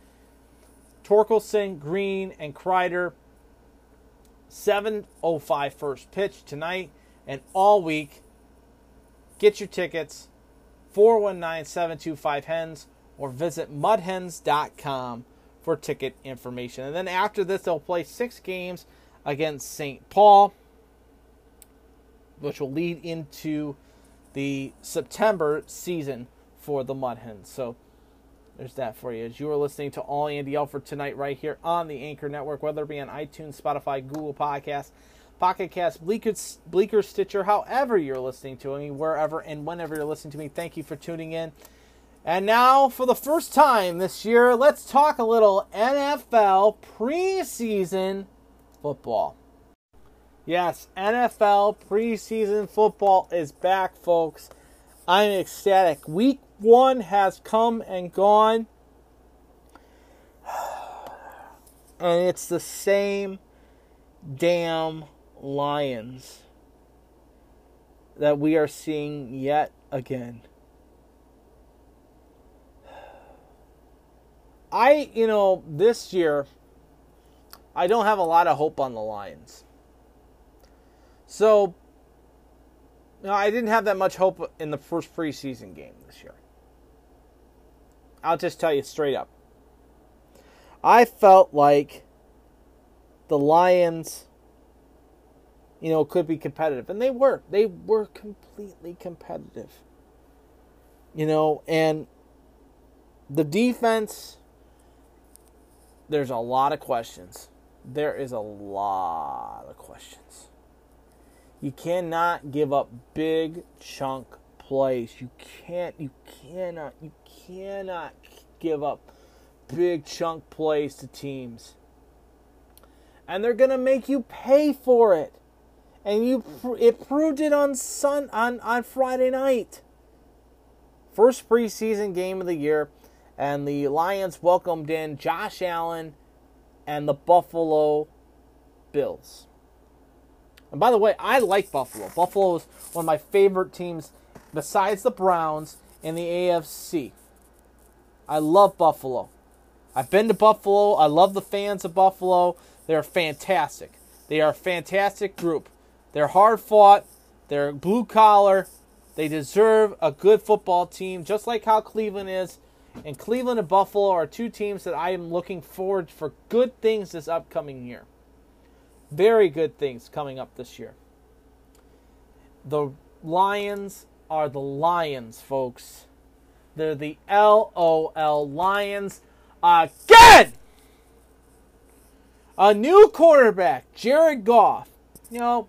Torkelson, Greene, and Kreidler, 7.05 first pitch tonight and all week. Get your tickets, 419 725 HENS, or visit mudhens.com for ticket information. And then after this, they'll play six games against St. Paul, which will lead into the September season for the Mudhens. So there's that for you. As you are listening to All Andy Alford tonight, right here on the Anchor Network, whether it be on iTunes, Spotify, Google Podcasts, Pocket Cast, Breaker, Breaker Stitcher, however you're listening to me, wherever and whenever you're listening to me, thank you for tuning in. And now, for the first time this year, let's talk a little NFL preseason football. Yes, NFL preseason football is back, folks. I'm ecstatic. Week one has come and gone, and it's the same damn Lions that we are seeing yet again. I, you know, this year, I don't have a lot of hope on the Lions. So, you know, I didn't have that much hope in the first preseason game this year. I'll just tell you straight up. I felt like the Lions you know, could be competitive. And they were. They were completely competitive. You know, and the defense, there's a lot of questions. There is a lot of questions. You cannot give up big chunk plays. You can't, you cannot, you cannot give up big chunk plays to teams. And they're going to make you pay for it. And you it proved it on Sun on on Friday night. First preseason game of the year and the Lions welcomed in Josh Allen and the Buffalo Bills. And by the way, I like Buffalo. Buffalo is one of my favorite teams besides the Browns in the AFC. I love Buffalo. I've been to Buffalo. I love the fans of Buffalo. They're fantastic. They are a fantastic group. They're hard fought. They're blue collar. They deserve a good football team, just like how Cleveland is. And Cleveland and Buffalo are two teams that I am looking forward for good things this upcoming year. Very good things coming up this year. The Lions are the Lions, folks. They're the LOL Lions again. A new quarterback, Jared Goff. You know,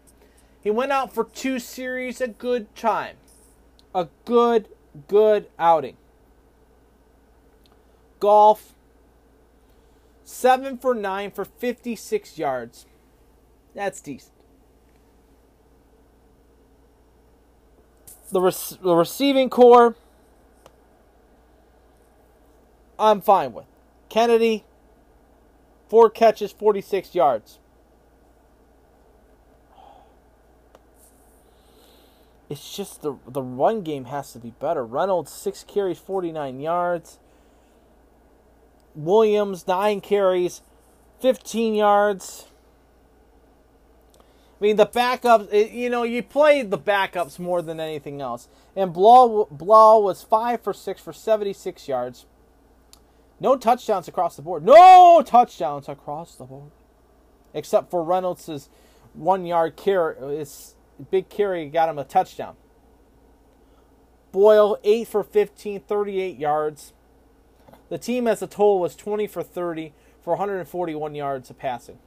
he went out for two series, a good time. A good, good outing. Goff, seven for nine for 56 yards. That's decent. The, the receiving core, I'm fine with. Kennedy, four catches, 46 yards. It's just the the run game has to be better. Reynolds six carries, 49 yards. Williams nine carries, 15 yards. I mean, the backups, it- you know, you play the backups more than anything else. And Blough, Blough was 5 for 6 for 76 yards. No touchdowns across the board. No touchdowns across the board. Except for Reynolds' one yard carry. His big carry got him a touchdown. Boyle, 8 for 15, 38 yards. The team as a total was 20 for 30 for 141 yards of passing.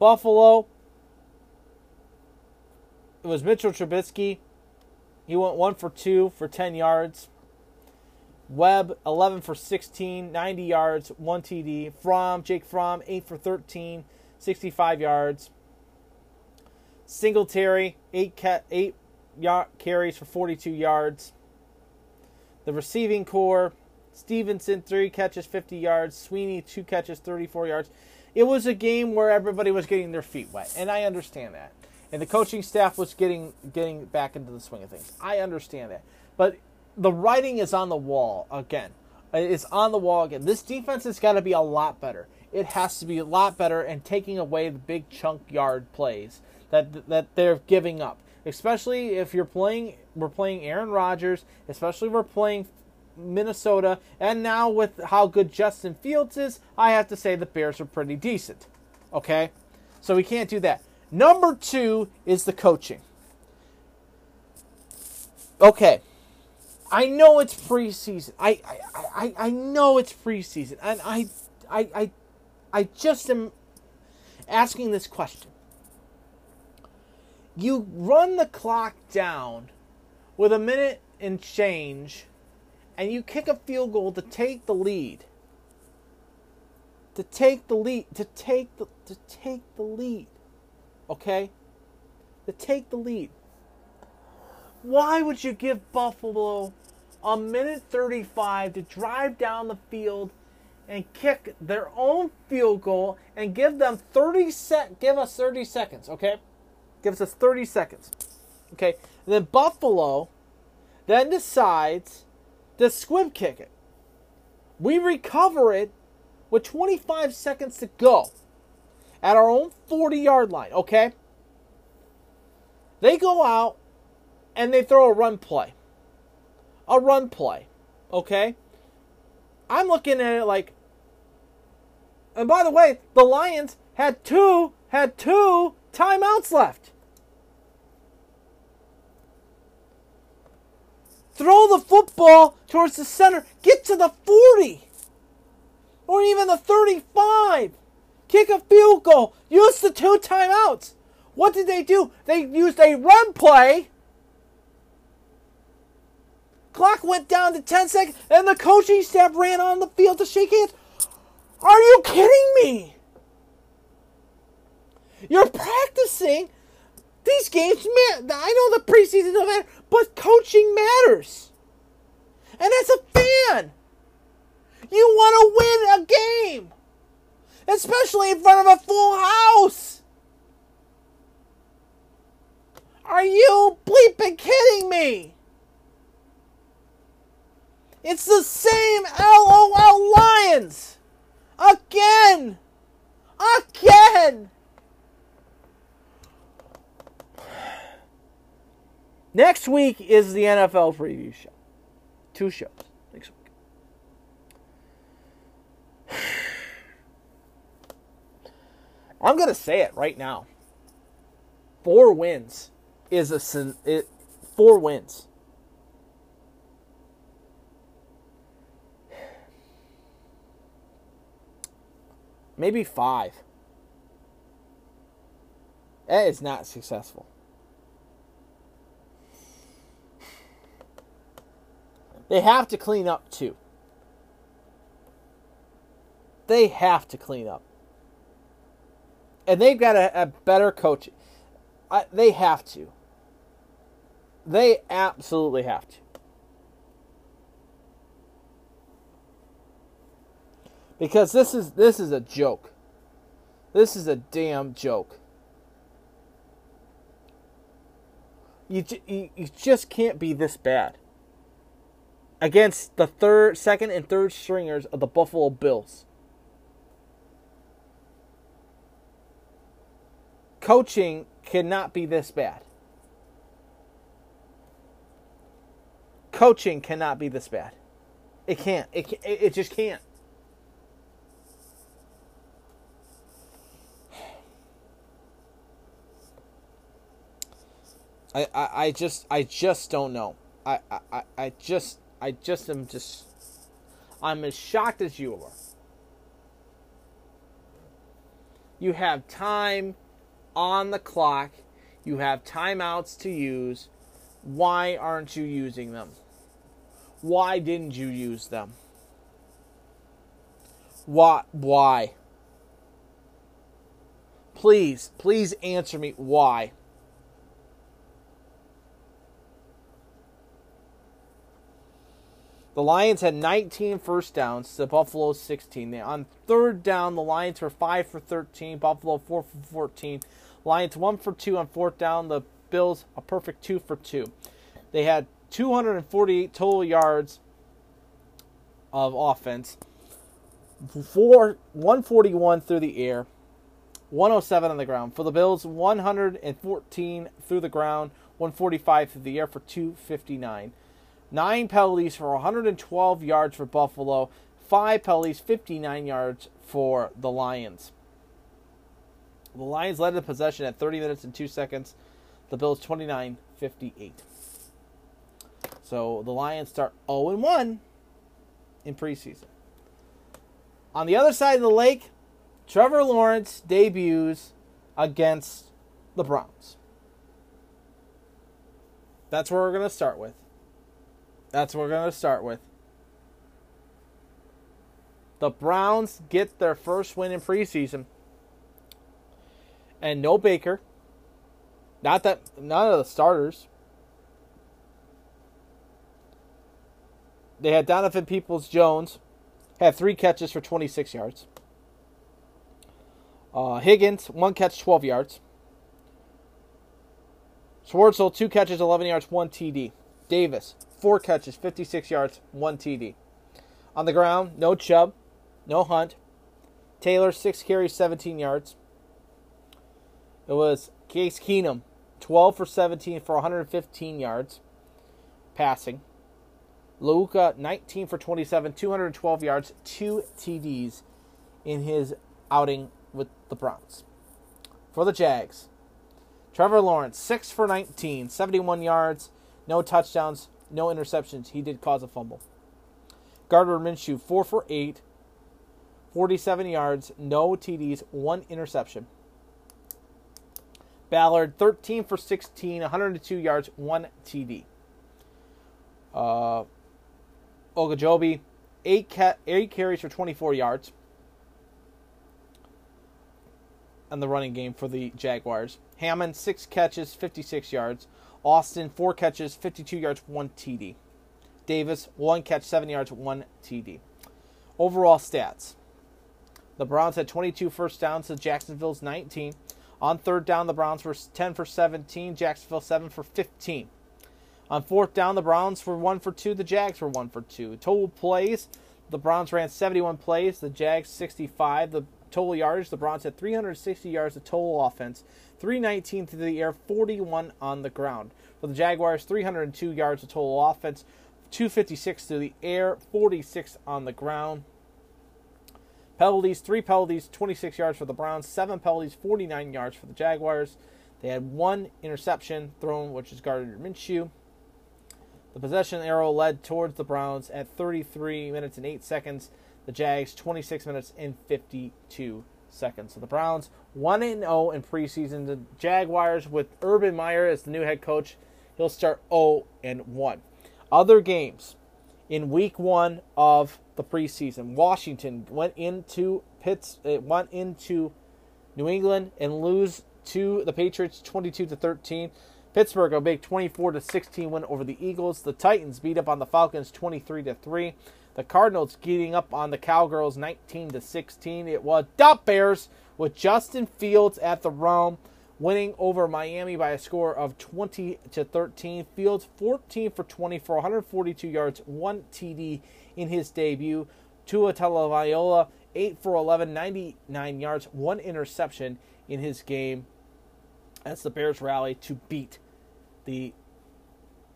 Buffalo, it was Mitchell Trubisky. He went 1 for 2 for 10 yards. Webb, 11 for 16, 90 yards, 1 TD. Fromm, Jake Fromm, 8 for 13, 65 yards. Singletary, 8, ca- eight yard carries for 42 yards. The receiving core, Stevenson, 3 catches, 50 yards. Sweeney, 2 catches, 34 yards. It was a game where everybody was getting their feet wet, and I understand that. And the coaching staff was getting getting back into the swing of things. I understand that. But the writing is on the wall again. It's on the wall again. This defense has got to be a lot better. It has to be a lot better and taking away the big chunk yard plays that that they're giving up. Especially if you're playing we're playing Aaron Rodgers, especially we're playing Minnesota, and now with how good Justin Fields is, I have to say the Bears are pretty decent. Okay? So we can't do that. Number two is the coaching. Okay. I know it's preseason. I I, I, I know it's preseason. And I I I I just am asking this question. You run the clock down with a minute and change and you kick a field goal to take the lead. To take the lead, to take the to take the lead. Okay? To take the lead. Why would you give Buffalo a minute 35 to drive down the field and kick their own field goal and give them 30 sec give us 30 seconds, okay? Gives us 30 seconds. Okay? And then Buffalo then decides to squib kick it. We recover it with 25 seconds to go at our own 40 yard line, okay? They go out and they throw a run play. A run play, okay? I'm looking at it like and by the way, the Lions had two had two timeouts left. Throw the football towards the center. Get to the 40 or even the 35. Kick a field goal. Use the two timeouts. What did they do? They used a run play. Clock went down to 10 seconds, and the coaching staff ran on the field to shake hands. Are you kidding me? You're practicing. These games, man, I know the preseason don't matter, but coaching matters. And as a fan, you want to win a game, especially in front of a full house. Are you bleeping kidding me? It's the same LOL Lions. Again. Again. Next week is the NFL preview show. Two shows next week. I'm going to say it right now. Four wins is a sin- it, four wins. Maybe five. That is not successful. They have to clean up too. They have to clean up. And they've got a, a better coach. I, they have to. They absolutely have to. Because this is this is a joke. This is a damn joke. You, you, you just can't be this bad against the third, second, and third stringers of the Buffalo Bills. Coaching cannot be this bad. Coaching cannot be this bad. It can't. It ca- it just can't. I, I, I just I just don't know. I, I- I just I just am just I'm as shocked as you are. You have time on the clock. You have timeouts to use. Why aren't you using them? Why didn't you use them? Why why? Please, please answer me why. The Lions had 19 first downs to Buffalo's 16. They, on third down, the Lions were 5 for 13, Buffalo 4 for 14. Lions 1 for 2 on fourth down, the Bills a perfect 2 for 2. They had 248 total yards of offense, four, 141 through the air, 107 on the ground. For the Bills, 114 through the ground, 145 through the air for 259. Nine penalties for 112 yards for Buffalo. Five penalties, 59 yards for the Lions. The Lions led the possession at 30 minutes and 2 seconds. The Bills 29 58. So the Lions start 0 1 in preseason. On the other side of the lake, Trevor Lawrence debuts against the Browns. That's where we're going to start with. That's what we're going to start with. The Browns get their first win in preseason. And no Baker. Not that none of the starters. They had Donovan Peoples Jones had three catches for 26 yards. Uh, Higgins, one catch, 12 yards. Schwartzel, two catches, 11 yards, one TD. Davis, four catches, 56 yards, one TD. On the ground, no Chubb, no Hunt. Taylor, six carries, 17 yards. It was Case Keenum, 12 for 17 for 115 yards passing. Luca, 19 for 27, 212 yards, two TDs in his outing with the Browns. For the Jags, Trevor Lawrence, 6 for 19, 71 yards, no touchdowns, no interceptions. He did cause a fumble. Gardner Minshew, 4 for 8, 47 yards, no TDs, one interception. Ballard, 13 for 16, 102 yards, one TD. Uh, Ogajobi, eight, ca- eight carries for 24 yards. And the running game for the Jaguars. Hammond, six catches, 56 yards. Austin, four catches, 52 yards, one TD. Davis, one catch, seven yards, one TD. Overall stats the Browns had 22 first downs to Jacksonville's 19. On third down, the Browns were 10 for 17, Jacksonville 7 for 15. On fourth down, the Browns were 1 for 2, the Jags were 1 for 2. Total plays, the Browns ran 71 plays, the Jags 65. The total yards, the Browns had 360 yards of total offense, 319 through the air, 41 on the ground. For the Jaguars, 302 yards of total offense, 256 through the air, 46 on the ground. Penalties, three penalties, 26 yards for the Browns, seven penalties, 49 yards for the Jaguars. They had one interception thrown, which is Gardner Minshew. The possession arrow led towards the Browns at 33 minutes and 8 seconds. The Jags 26 minutes and 52 seconds. So the Browns 1 0 in preseason. The Jaguars with Urban Meyer as the new head coach, he'll start 0 and 1. Other games in week 1 of the preseason. Washington went into Pitts it went into New England and lose to the Patriots 22 to 13. Pittsburgh a big 24 to 16 win over the Eagles. The Titans beat up on the Falcons 23 to 3. The Cardinals getting up on the Cowgirls 19 to 16. It was the Bears with Justin Fields at the realm winning over Miami by a score of 20 to 13. Fields 14 for 20 for 142 yards, 1 TD in his debut. Tua Tagovailoa 8 for 11, 99 yards, 1 interception in his game as the Bears rally to beat the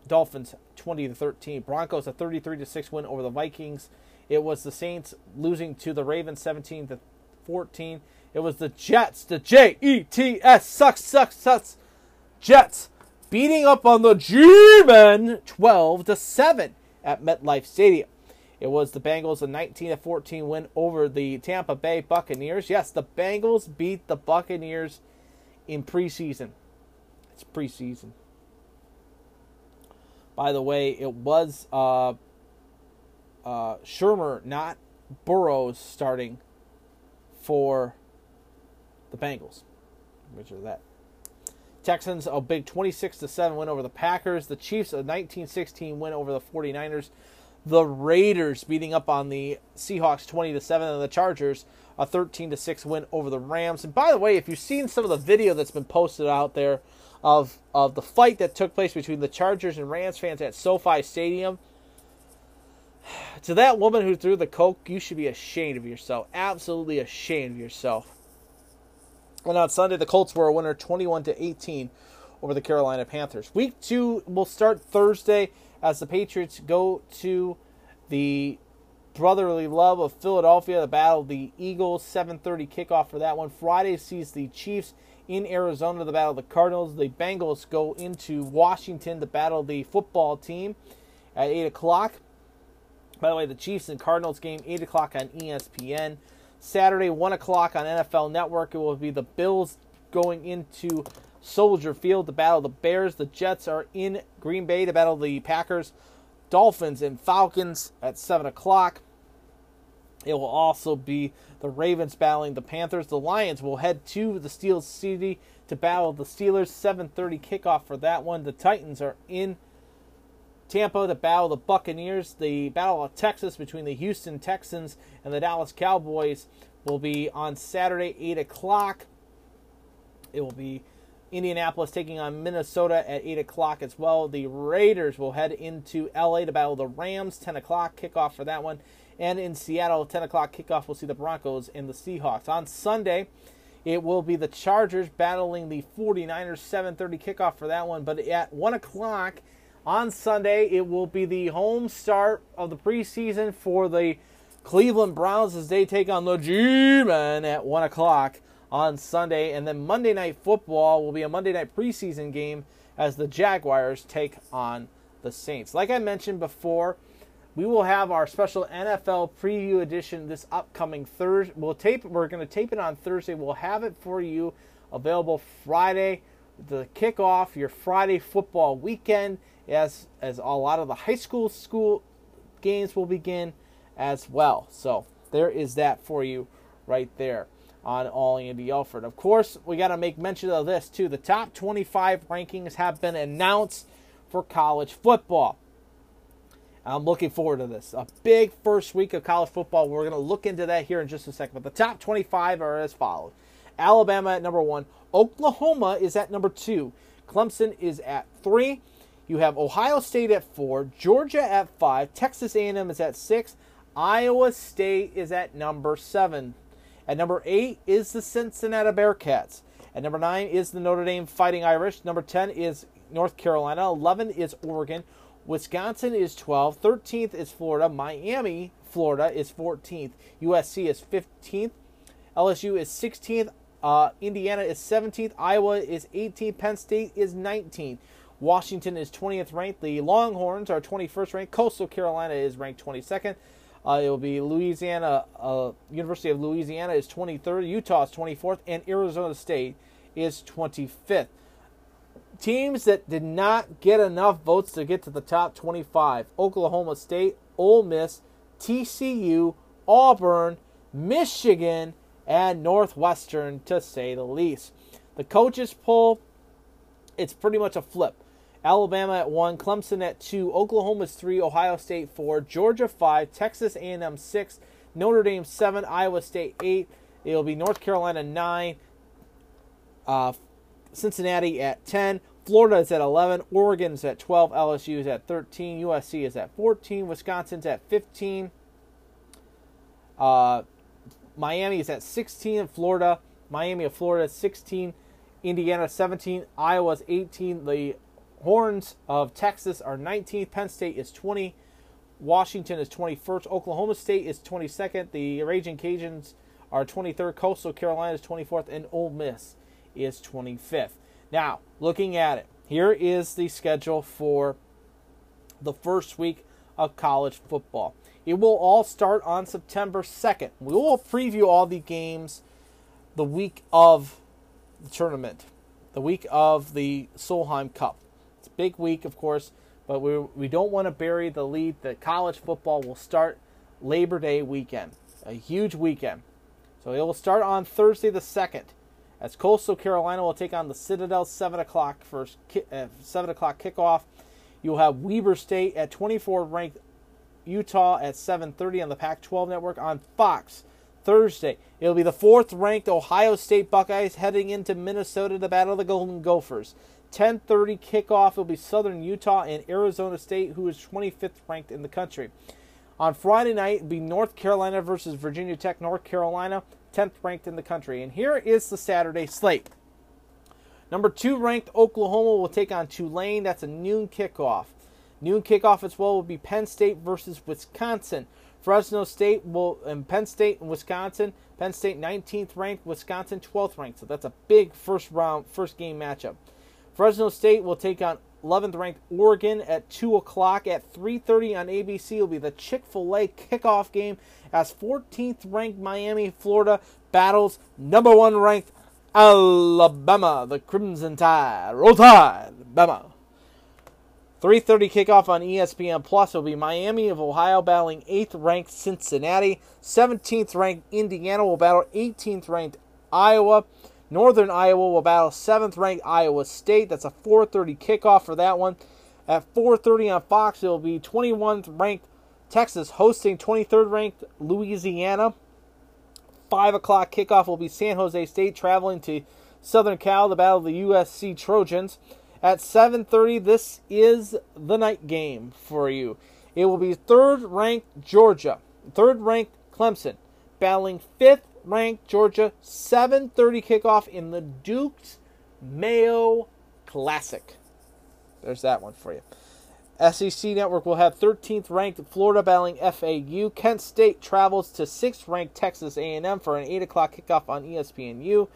Dolphins 20 to 13. Broncos a 33 to 6 win over the Vikings. It was the Saints losing to the Ravens 17 to 14. It was the Jets, the J E T S sucks sucks sucks Jets beating up on the G-men 12 to 7 at MetLife Stadium. It was the Bengals a 19 to 14 win over the Tampa Bay Buccaneers. Yes, the Bengals beat the Buccaneers in preseason. It's preseason. By the way, it was uh, uh, Shurmur, not Burrows, starting for the Bengals. Which are that? Texans a big 26 to 7 win over the Packers. The Chiefs a 19-16 win over the 49ers. The Raiders beating up on the Seahawks 20 to 7 and the Chargers a 13 to 6 win over the Rams. And by the way, if you've seen some of the video that's been posted out there of of the fight that took place between the Chargers and Rams fans at SoFi Stadium, to that woman who threw the coke, you should be ashamed of yourself. Absolutely ashamed of yourself. And on Sunday, the Colts were a winner 21 to 18 over the Carolina Panthers. Week two will start Thursday as the Patriots go to the brotherly love of Philadelphia, the battle of the Eagles, 7:30 kickoff for that one. Friday sees the Chiefs in Arizona, the battle the Cardinals. The Bengals go into Washington, to battle the football team at 8 o'clock. By the way, the Chiefs and Cardinals game, 8 o'clock on ESPN. Saturday, 1 o'clock on NFL Network. It will be the Bills going into Soldier Field, the battle the Bears. The Jets are in Green Bay, the battle the Packers. Dolphins and Falcons at 7 o'clock. It will also be the Ravens battling the Panthers. The Lions will head to the Steel City to battle the Steelers. 7:30 kickoff for that one. The Titans are in Tampa to battle the Buccaneers. The Battle of Texas between the Houston Texans and the Dallas Cowboys will be on Saturday, 8 o'clock. It will be Indianapolis taking on Minnesota at 8 o'clock as well. The Raiders will head into LA to battle the Rams, 10 o'clock kickoff for that one. And in Seattle, 10 o'clock kickoff, we'll see the Broncos and the Seahawks. On Sunday, it will be the Chargers battling the 49ers, 7.30 kickoff for that one. But at 1 o'clock on Sunday, it will be the home start of the preseason for the Cleveland Browns as they take on the G-Men at 1 o'clock on Sunday. And then Monday Night Football will be a Monday night preseason game as the Jaguars take on the Saints. Like I mentioned before, we will have our special NFL preview edition this upcoming Thursday. We'll tape. We're going to tape it on Thursday. We'll have it for you available Friday the kickoff your Friday football weekend, as as a lot of the high school school games will begin as well. So there is that for you right there on All Andy Alford. Of course, we got to make mention of this too. The top 25 rankings have been announced for college football. I'm looking forward to this. A big first week of college football. We're going to look into that here in just a second. But the top 25 are as follows Alabama at number one, Oklahoma is at number two, Clemson is at three. You have Ohio State at four, Georgia at five, Texas A&M is at six, Iowa State is at number seven. At number eight is the Cincinnati Bearcats. At number nine is the Notre Dame Fighting Irish. Number 10 is North Carolina. 11 is Oregon. Wisconsin is 12. 13th is Florida. Miami, Florida is 14th. USC is 15th. LSU is 16th. Uh, Indiana is 17th. Iowa is 18th. Penn State is 19th. Washington is 20th ranked. The Longhorns are 21st ranked. Coastal Carolina is ranked 22nd. Uh, it will be Louisiana, uh, University of Louisiana is 23rd, Utah is 24th, and Arizona State is 25th. Teams that did not get enough votes to get to the top 25 Oklahoma State, Ole Miss, TCU, Auburn, Michigan, and Northwestern, to say the least. The coaches poll, it's pretty much a flip. Alabama at one, Clemson at two, Oklahoma's three, Ohio State four, Georgia five, Texas A&M six, Notre Dame seven, Iowa State eight. It'll be North Carolina nine, uh, Cincinnati at ten, Florida is at eleven, Oregon is at twelve, LSU is at thirteen, USC is at fourteen, Wisconsin's at fifteen. Uh, Miami is at 16, Florida, Miami of Florida is 16, Indiana 17, Iowa's 18, the Horns of Texas are 19th. Penn State is 20. Washington is 21st. Oklahoma State is 22nd. The Raging Cajuns are 23rd. Coastal Carolina is 24th. And Ole Miss is 25th. Now, looking at it, here is the schedule for the first week of college football. It will all start on September 2nd. We will preview all the games the week of the tournament, the week of the Solheim Cup It's a big week, of course, but we, we don't want to bury the lead that college football will start Labor Day weekend, a huge weekend. So it will start on Thursday the 2nd, as Coastal Carolina will take on the Citadel 7 o'clock first uh, 7 o'clock kickoff. You'll have Weber State at 24 ranked Utah at 7:30 on the Pac-12 network on Fox. Thursday, it'll be the fourth ranked Ohio State Buckeyes heading into Minnesota to battle the Golden Gophers. 10:30 kickoff will be Southern Utah and Arizona State, who is 25th ranked in the country. On Friday night, it'll be North Carolina versus Virginia Tech. North Carolina, 10th ranked in the country. And here is the Saturday slate. Number two ranked Oklahoma will take on Tulane. That's a noon kickoff. Noon kickoff as well will be Penn State versus Wisconsin. Fresno State will and Penn State and Wisconsin. Penn State 19th ranked, Wisconsin 12th ranked. So that's a big first round, first game matchup. Fresno State will take on 11th ranked Oregon at 2 o'clock. At 3.30 on ABC will be the Chick-fil-A kickoff game as 14th ranked Miami, Florida battles number one ranked Alabama, the Crimson Tide. Roll Tide, Bama. 3:30 kickoff on ESPN Plus will be Miami of Ohio battling 8th ranked Cincinnati. 17th ranked Indiana will battle 18th ranked Iowa. Northern Iowa will battle 7th ranked Iowa State. That's a 4:30 kickoff for that one. At 4:30 on Fox, it will be 21th ranked Texas hosting 23rd ranked Louisiana. 5 o'clock kickoff will be San Jose State traveling to Southern Cal to battle the USC Trojans. At 7:30, this is the night game for you. It will be third ranked Georgia, third ranked Clemson, battling fifth ranked Georgia 7:30 kickoff in the Dukes Mayo Classic. There's that one for you. SEC Network will have 13th ranked Florida battling FAU. Kent State travels to 6th ranked Texas A&M for an 8 o'clock kickoff on ESPNU.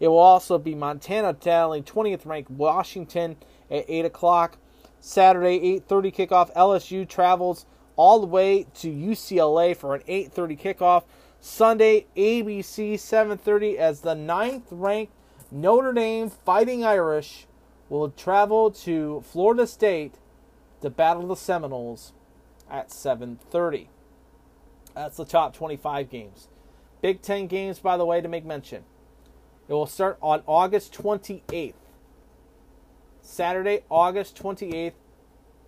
It will also be Montana battling 20th ranked Washington at 8 o'clock. Saturday 8:30 kickoff. LSU travels all the way to UCLA for an 8:30 kickoff. Sunday ABC 7:30 as the ninth ranked Notre Dame Fighting Irish will travel to Florida State to battle the Seminoles at 7:30. That's the top 25 games. Big 10 games by the way to make mention. It will start on August 28th. Saturday, August 28th,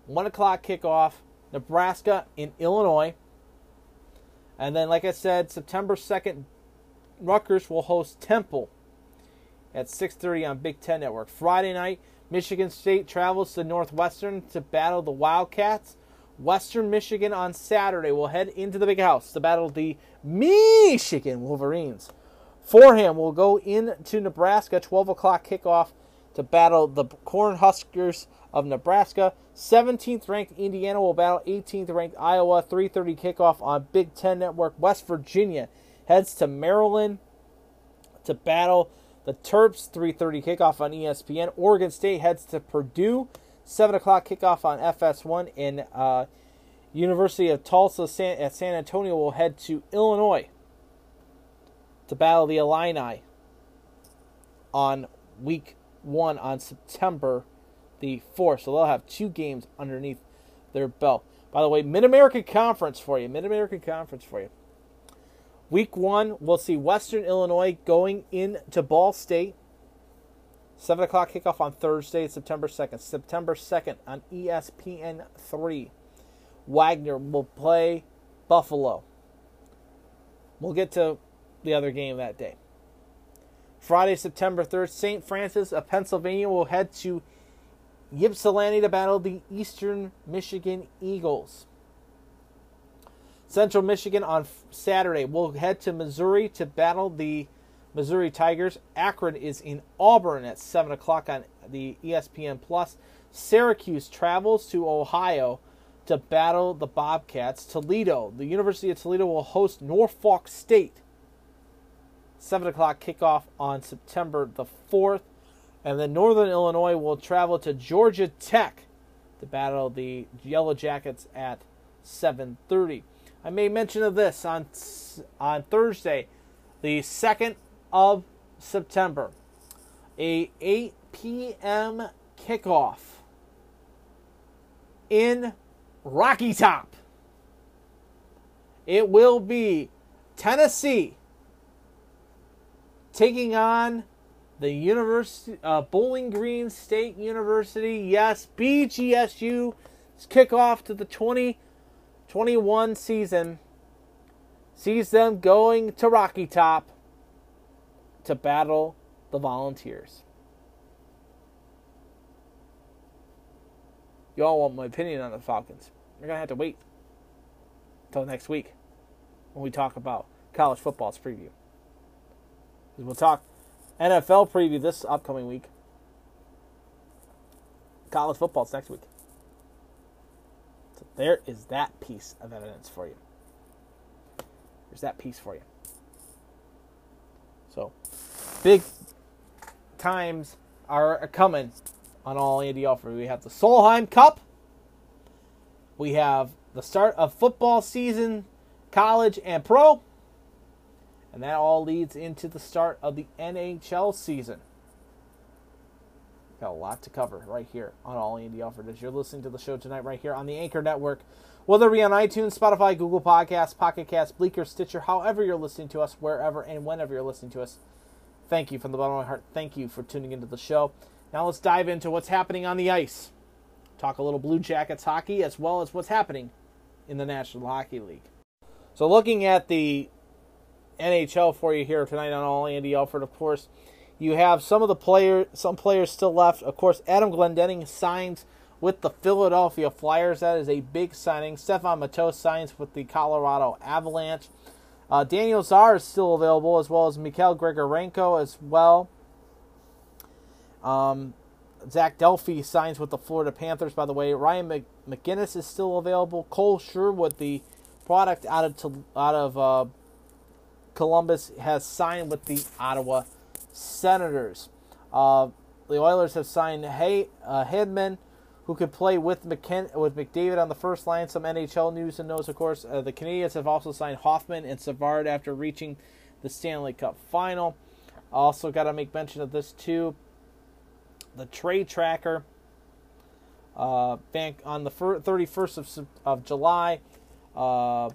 1 o'clock kickoff, Nebraska in Illinois. And then, like I said, September 2nd, Rutgers will host Temple at 6.30 on Big Ten Network. Friday night, Michigan State travels to Northwestern to battle the Wildcats. Western Michigan on Saturday will head into the Big House to battle the Michigan Wolverines. Fordham will go into Nebraska, 12 o'clock kickoff to battle the Cornhuskers of Nebraska. 17th ranked Indiana will battle 18th ranked Iowa. 3:30 kickoff on Big Ten Network. West Virginia heads to Maryland to battle the Terps. 3:30 kickoff on ESPN. Oregon State heads to Purdue. 7 o'clock kickoff on FS1. And uh, University of Tulsa San, at San Antonio will head to Illinois to battle the Illini on week one on September the four. So they'll have two games underneath their belt. By the way, Mid American Conference for you. Mid American Conference for you. Week one, we'll see Western Illinois going into Ball State. 7 o'clock kickoff on Thursday, September 2nd. September 2nd on ESPN 3. Wagner will play Buffalo. We'll get to the other game that day. Friday, September 3rd, St. Francis of Pennsylvania will head to Ypsilanti to battle the Eastern Michigan Eagles. Central Michigan on Saturday will head to Missouri to battle the Missouri Tigers. Akron is in Auburn at 7 o'clock on the ESPN Plus. Syracuse travels to Ohio to battle the Bobcats. Toledo, the University of Toledo will host Norfolk State. 7 o'clock kickoff on September the 4th. And then Northern Illinois will travel to Georgia Tech to battle the Yellow Jackets at 7:30. I made mention of this on on Thursday, the 2nd of September, a 8 p.m. kickoff in Rocky Top. It will be Tennessee taking on the University uh, Bowling Green State University. Yes, BGSU kickoff to the 2021 season sees them going to Rocky Top to battle the Volunteers. You all want my opinion on the Falcons. You're to have to wait until next week when we talk about college football's preview. We'll talk NFL preview this upcoming week. College football's next week. So there is that piece of evidence for you. There's that piece for you. So big times are coming on all Andy Alford. We have the Solheim Cup. We have the start of football season, college and pro. And that all leads into the start of the NHL season. Got a lot to cover right here on All Andy Alford as you're listening to the show tonight, right here on the Anchor Network. Whether it be on iTunes, Spotify, Google Podcasts, Pocket Cast, Breaker, Stitcher, however you're listening to us, wherever and whenever you're listening to us, thank you from the bottom of my heart. Thank you for tuning into the show. Now let's dive into what's happening on the ice. Talk a little Blue Jackets hockey as well as what's happening in the National Hockey League. So looking at the NHL for you here tonight on All Andy Alford, of course. You have some of the player, some players still left. Of course, Adam Glendening signs with the Philadelphia Flyers. That is a big signing. Stefan Matteau signs with the Colorado Avalanche. Uh, Daniel Czar is still available, as well as Mikhail Grigorenko as well. Um, Zach Delphi signs with the Florida Panthers, by the way. Ryan Mc- McGinnis is still available. Kole Sherwood, the product out of out of uh, Columbus, has signed with the Ottawa Senators. Uh, the Oilers have signed Hay uh, Hedman, who could play with McKen- with McDavid on the first line. Some NHL news and notes, of course. Uh, the Canadiens have also signed Hoffman and Savard after reaching the Stanley Cup final. Also, got to make mention of this too. The trade tracker. Uh, bank on the fir- 31st of, of July. Uh,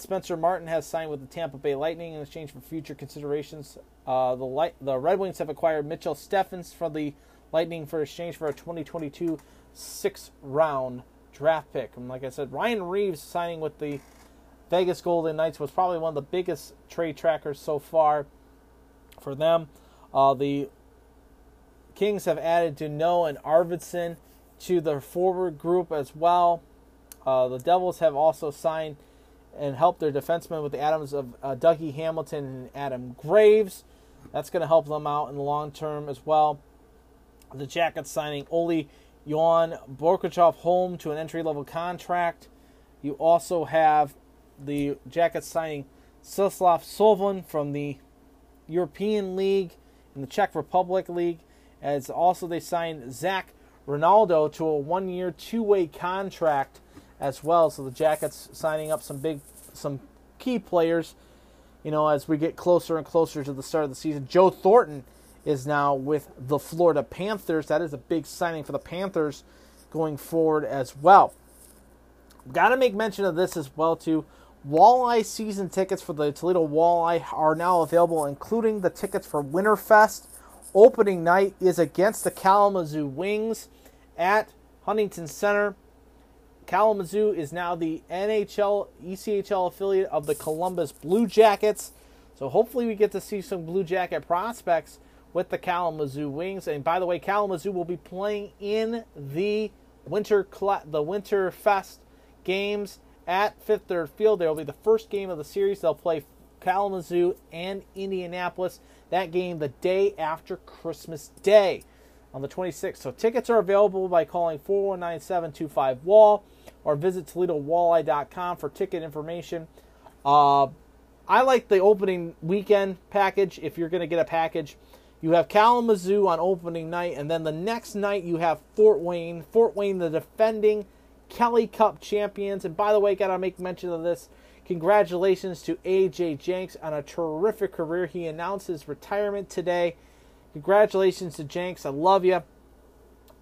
Spencer Martin has signed with the Tampa Bay Lightning in exchange for future considerations. Uh, the light, the Red Wings have acquired Mitchell Stephens from the Lightning for exchange for a 2022 six round draft pick. And like I said, Ryan Reaves signing with the Vegas Golden Knights was probably one of the biggest trade trackers so far for them. Uh, the Kings have added Danault and Arvidsson to their forward group as well. Uh, the Devils have also signed and help their defensemen with the Adams of uh, Dougie Hamilton and Adam Graves. That's going to help them out in the long term as well. The Jackets signing Oli Johan Borkachov home to an entry level contract. You also have the Jackets signing Sislav Sovin from the European League and the Czech Republic League. As also they signed Zach Ronaldo to a one year, two way contract as well. So the Jackets signing up some big, some key players. You know, as we get closer and closer to the start of the season, Joe Thornton is now with the Florida Panthers. That is a big signing for the Panthers going forward as well. Got to make mention of this as well too. Walleye season tickets for the Toledo Walleye are now available, including the tickets for Winterfest. Opening night is against the Kalamazoo Wings at Huntington Center. Kalamazoo is now the NHL ECHL affiliate of the Columbus Blue Jackets. So hopefully we get to see some Blue Jacket prospects with the Kalamazoo Wings. And by the way, Kalamazoo will be playing in the winter the Winter Fest games at Fifth Third Field. There will be the first game of the series. They'll play Kalamazoo and Indianapolis. That game the day after Christmas Day on the 26th. So tickets are available by calling 419-725-WALL or visit ToledoWalleye.com for ticket information. Uh, I like the opening weekend package. If you're going to get a package, you have Kalamazoo on opening night, and then the next night you have Fort Wayne. Fort Wayne, the defending Kelly Cup champions. And by the way, got to make mention of this. Congratulations to AJ Jenks on a terrific career. He announced his retirement today. Congratulations to Jenks. I love you.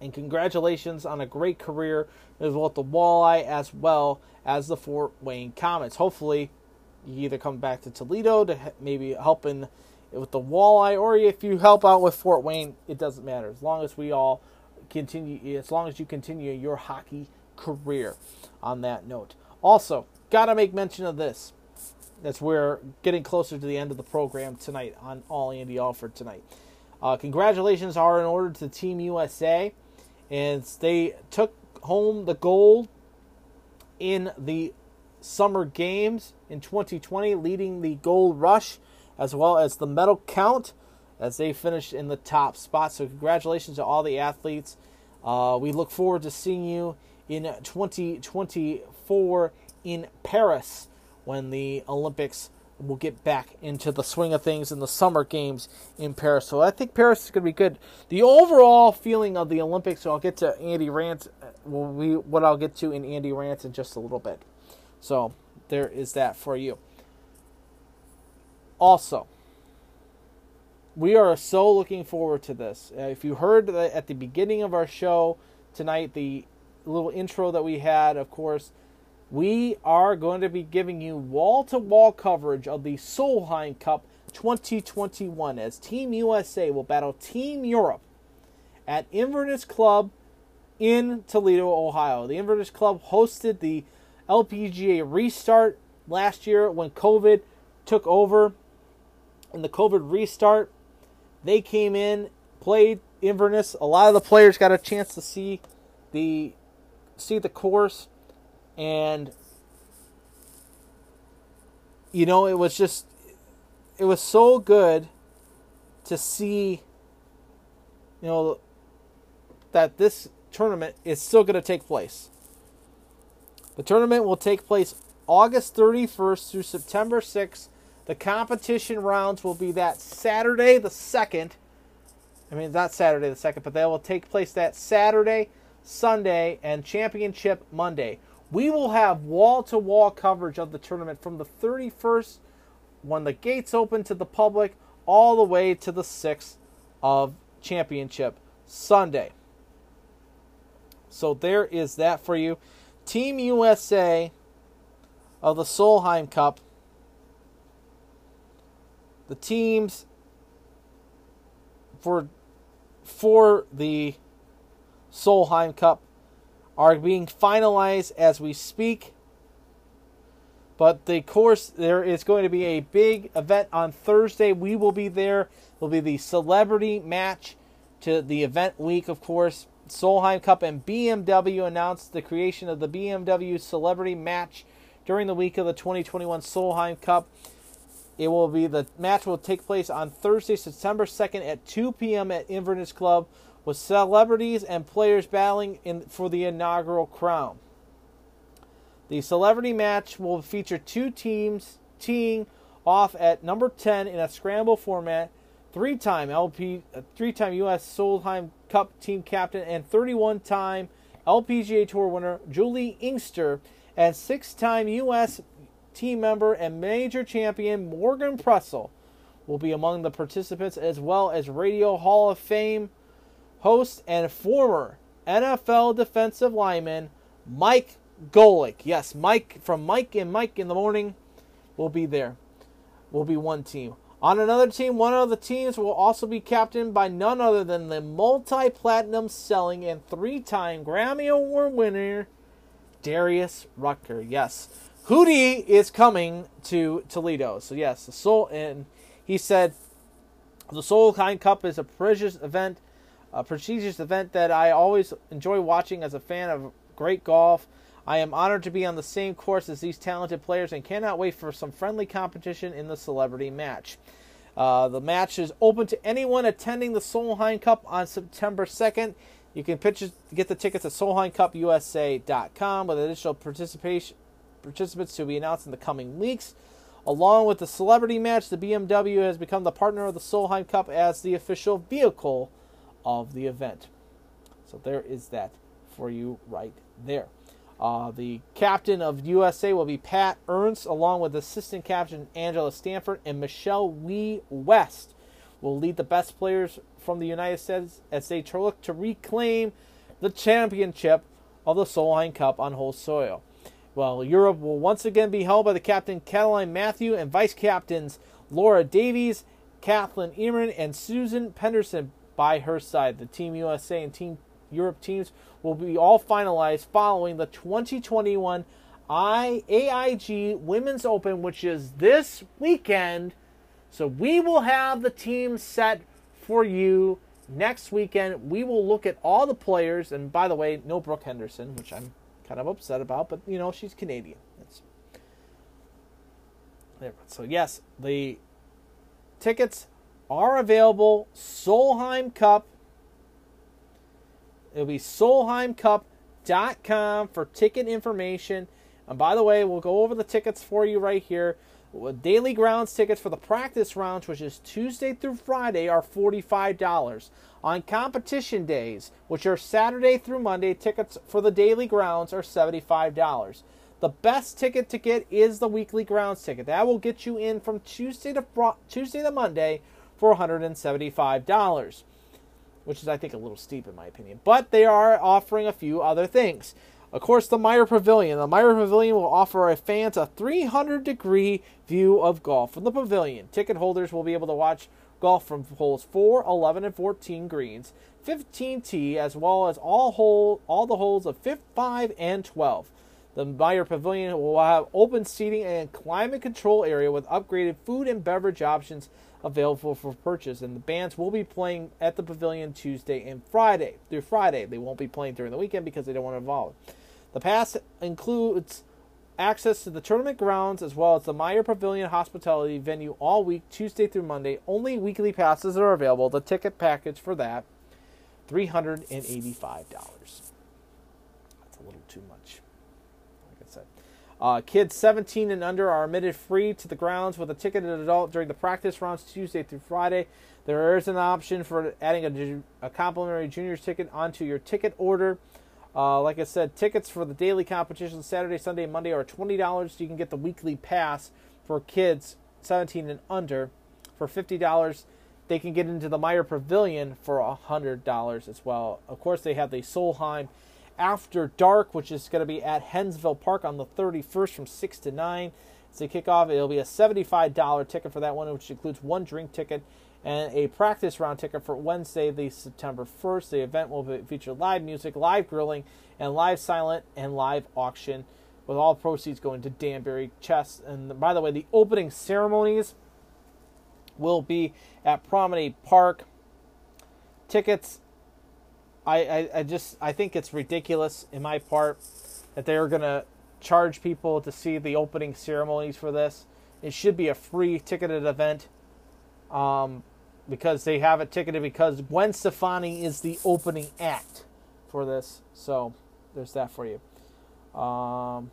And congratulations on a great career as well at the Walleye as well as the Fort Wayne Komets. Hopefully, you either come back to Toledo to maybe help in with the Walleye, or if you help out with Fort Wayne, it doesn't matter as long as we all continue. As long as you continue your hockey career. On that note, also gotta make mention of this. As we're getting closer to the end of the program tonight on All Andy Alford tonight. Uh, congratulations are in order to Team USA, and they took home the gold in the Summer Games in 2020, leading the gold rush as well as the medal count as they finished in the top spot. So, congratulations to all the athletes. Uh, we look forward to seeing you in 2024 in Paris when the Olympics will get back into the swing of things in the summer games in Paris. So I think Paris is going to be good. The overall feeling of the Olympics, so I'll get to Andy Rant, will be what I'll get to in Andy Rant in just a little bit. So there is that for you. Also, we are so looking forward to this. Uh, if you heard at the beginning of our show tonight, the little intro that we had, of course, we are going to be giving you wall to wall coverage of the Solheim Cup 2021 as Team USA will battle Team Europe at Inverness Club in Toledo, Ohio. The Inverness Club hosted the LPGA restart last year when COVID took over. In the COVID restart, they came in, played Inverness. A lot of the players got a chance to see the see the course and you know it was just it was so good to see you know that this tournament is still going to take place the tournament will take place august 31st through september 6th the competition rounds will be that saturday the 2nd i mean not saturday the 2nd but they will take place that saturday Sunday, and championship Monday. We will have wall to wall coverage of the tournament from the 31st, when the gates open to the public, all the way to the 6th of championship Sunday. So there is that for you. Team USA of the Solheim Cup. The teams for for the Solheim Cup are being finalized as we speak. But the course there is going to be a big event on Thursday. We will be there. It'll be the celebrity match to the event week, of course. Solheim Cup and BMW announced the creation of the BMW Celebrity Match during the week of the 2021 Solheim Cup. It will be the match will take place on Thursday, September 2nd at 2 p.m. at Inverness Club, with celebrities and players battling in for the inaugural crown. The celebrity match will feature two teams teeing off at number 10 in a scramble format. Three-time LP, uh, three-time U.S. Solheim Cup team captain and 31-time LPGA Tour winner Juli Inkster, and six-time U.S. team member and major champion Morgan Pressel will be among the participants, as well as Radio Hall of Fame host and former NFL defensive lineman Mike Golic. Yes, Mike from Mike and Mike in the morning will be there. Will be one team. On another team, one of the teams will also be captained by none other than the multi platinum selling and three time Grammy Award winner, Darius Rucker. Yes. Hootie is coming to Toledo. So, yes, the Soul, and he said the Solheim Cup is a prestigious event, a prestigious event that I always enjoy watching as a fan of great golf. I am honored to be on the same course as these talented players and cannot wait for some friendly competition in the celebrity match. Uh, the match is open to anyone attending the Solheim Cup on September 2nd. You can pitch, get the tickets at SolheimCupUSA.com with additional participation participants to be announced in the coming weeks. Along with the celebrity match, the BMW has become the partner of the Solheim Cup as the official vehicle of the event. So there is that for you right there. Uh, the captain of USA will be Pat Hurst, along with assistant captain Angela Stanford and Michelle Wie West. Will lead the best players from the United States as they look to reclaim the championship of the Solheim Cup on whole soil. Well, Europe will once again be held by the captain Caroline Matthew and vice captains Laura Davies, Kathleen Ehrman, and Suzann Pettersen by her side. The Team USA and Team Europe teams will be all finalized following the 2021 I AIG Women's Open, which is this weekend. So we will have the team set for you next weekend. We will look at all the players, and by the way, no Brooke Henderson, which I'm kind of upset about, but you know she's Canadian. There. So yes, the tickets are available. Solheim Cup. It'll be SolheimCup.com for ticket information. And by the way, we'll go over the tickets for you right here. Daily grounds tickets for the practice rounds, which is Tuesday through Friday, are $45. On competition days, which are Saturday through Monday, tickets for the daily grounds are $75. The best ticket to get is the weekly grounds ticket. That will get you in from Tuesday to Tuesday to Monday for $175, which is I think a little steep in my opinion. But they are offering a few other things. Of course, the Meyer Pavilion. The Meyer Pavilion will offer our fans a 300 degree view of golf from the pavilion. Ticket holders will be able to watch golf from holes 4, 11, and 14 greens, 15 tee, as well as all hole, all the holes of 5 and 12. The Meyer Pavilion will have open seating and climate control area with upgraded food and beverage options available for purchase. And the bands will be playing at the pavilion Tuesday and Friday through Friday. They won't be playing during the weekend because they don't want to involve. The pass includes access to the tournament grounds as well as the Meyer Pavilion hospitality venue all week, Tuesday through Monday. Only weekly passes are available. The ticket package for that, $385. That's a little too much. Like I said. Uh, kids 17 and under are admitted free to the grounds with a ticketed adult during the practice rounds Tuesday through Friday. There is an option for adding a, a complimentary juniors ticket onto your ticket order. Uh, like I said, tickets for the daily competition Saturday, Sunday, Monday are twenty dollars. You can get the weekly pass for kids seventeen and under for fifty dollars. They can get into the Meyer Pavilion for hundred dollars as well. Of course, they have the Solheim After Dark, which is going to be at Hensville Park on the thirty first from six to nine. It's a kickoff. it'll be a seventy five dollar ticket for that one, which includes one drink ticket and a practice round ticket for Wednesday, the September 1st. The event will be, feature live music, live grilling, and live silent and live auction, with all proceeds going to Danbury Chess. And by the way, the opening ceremonies will be at Promenade Park. Tickets, I, I, I just I think it's ridiculous in my part that they're gonna charge people to see the opening ceremonies for this. It should be a free ticketed event. Um, because they have it ticketed because Gwen Stefani is the opening act for this. So there's that for you. Um,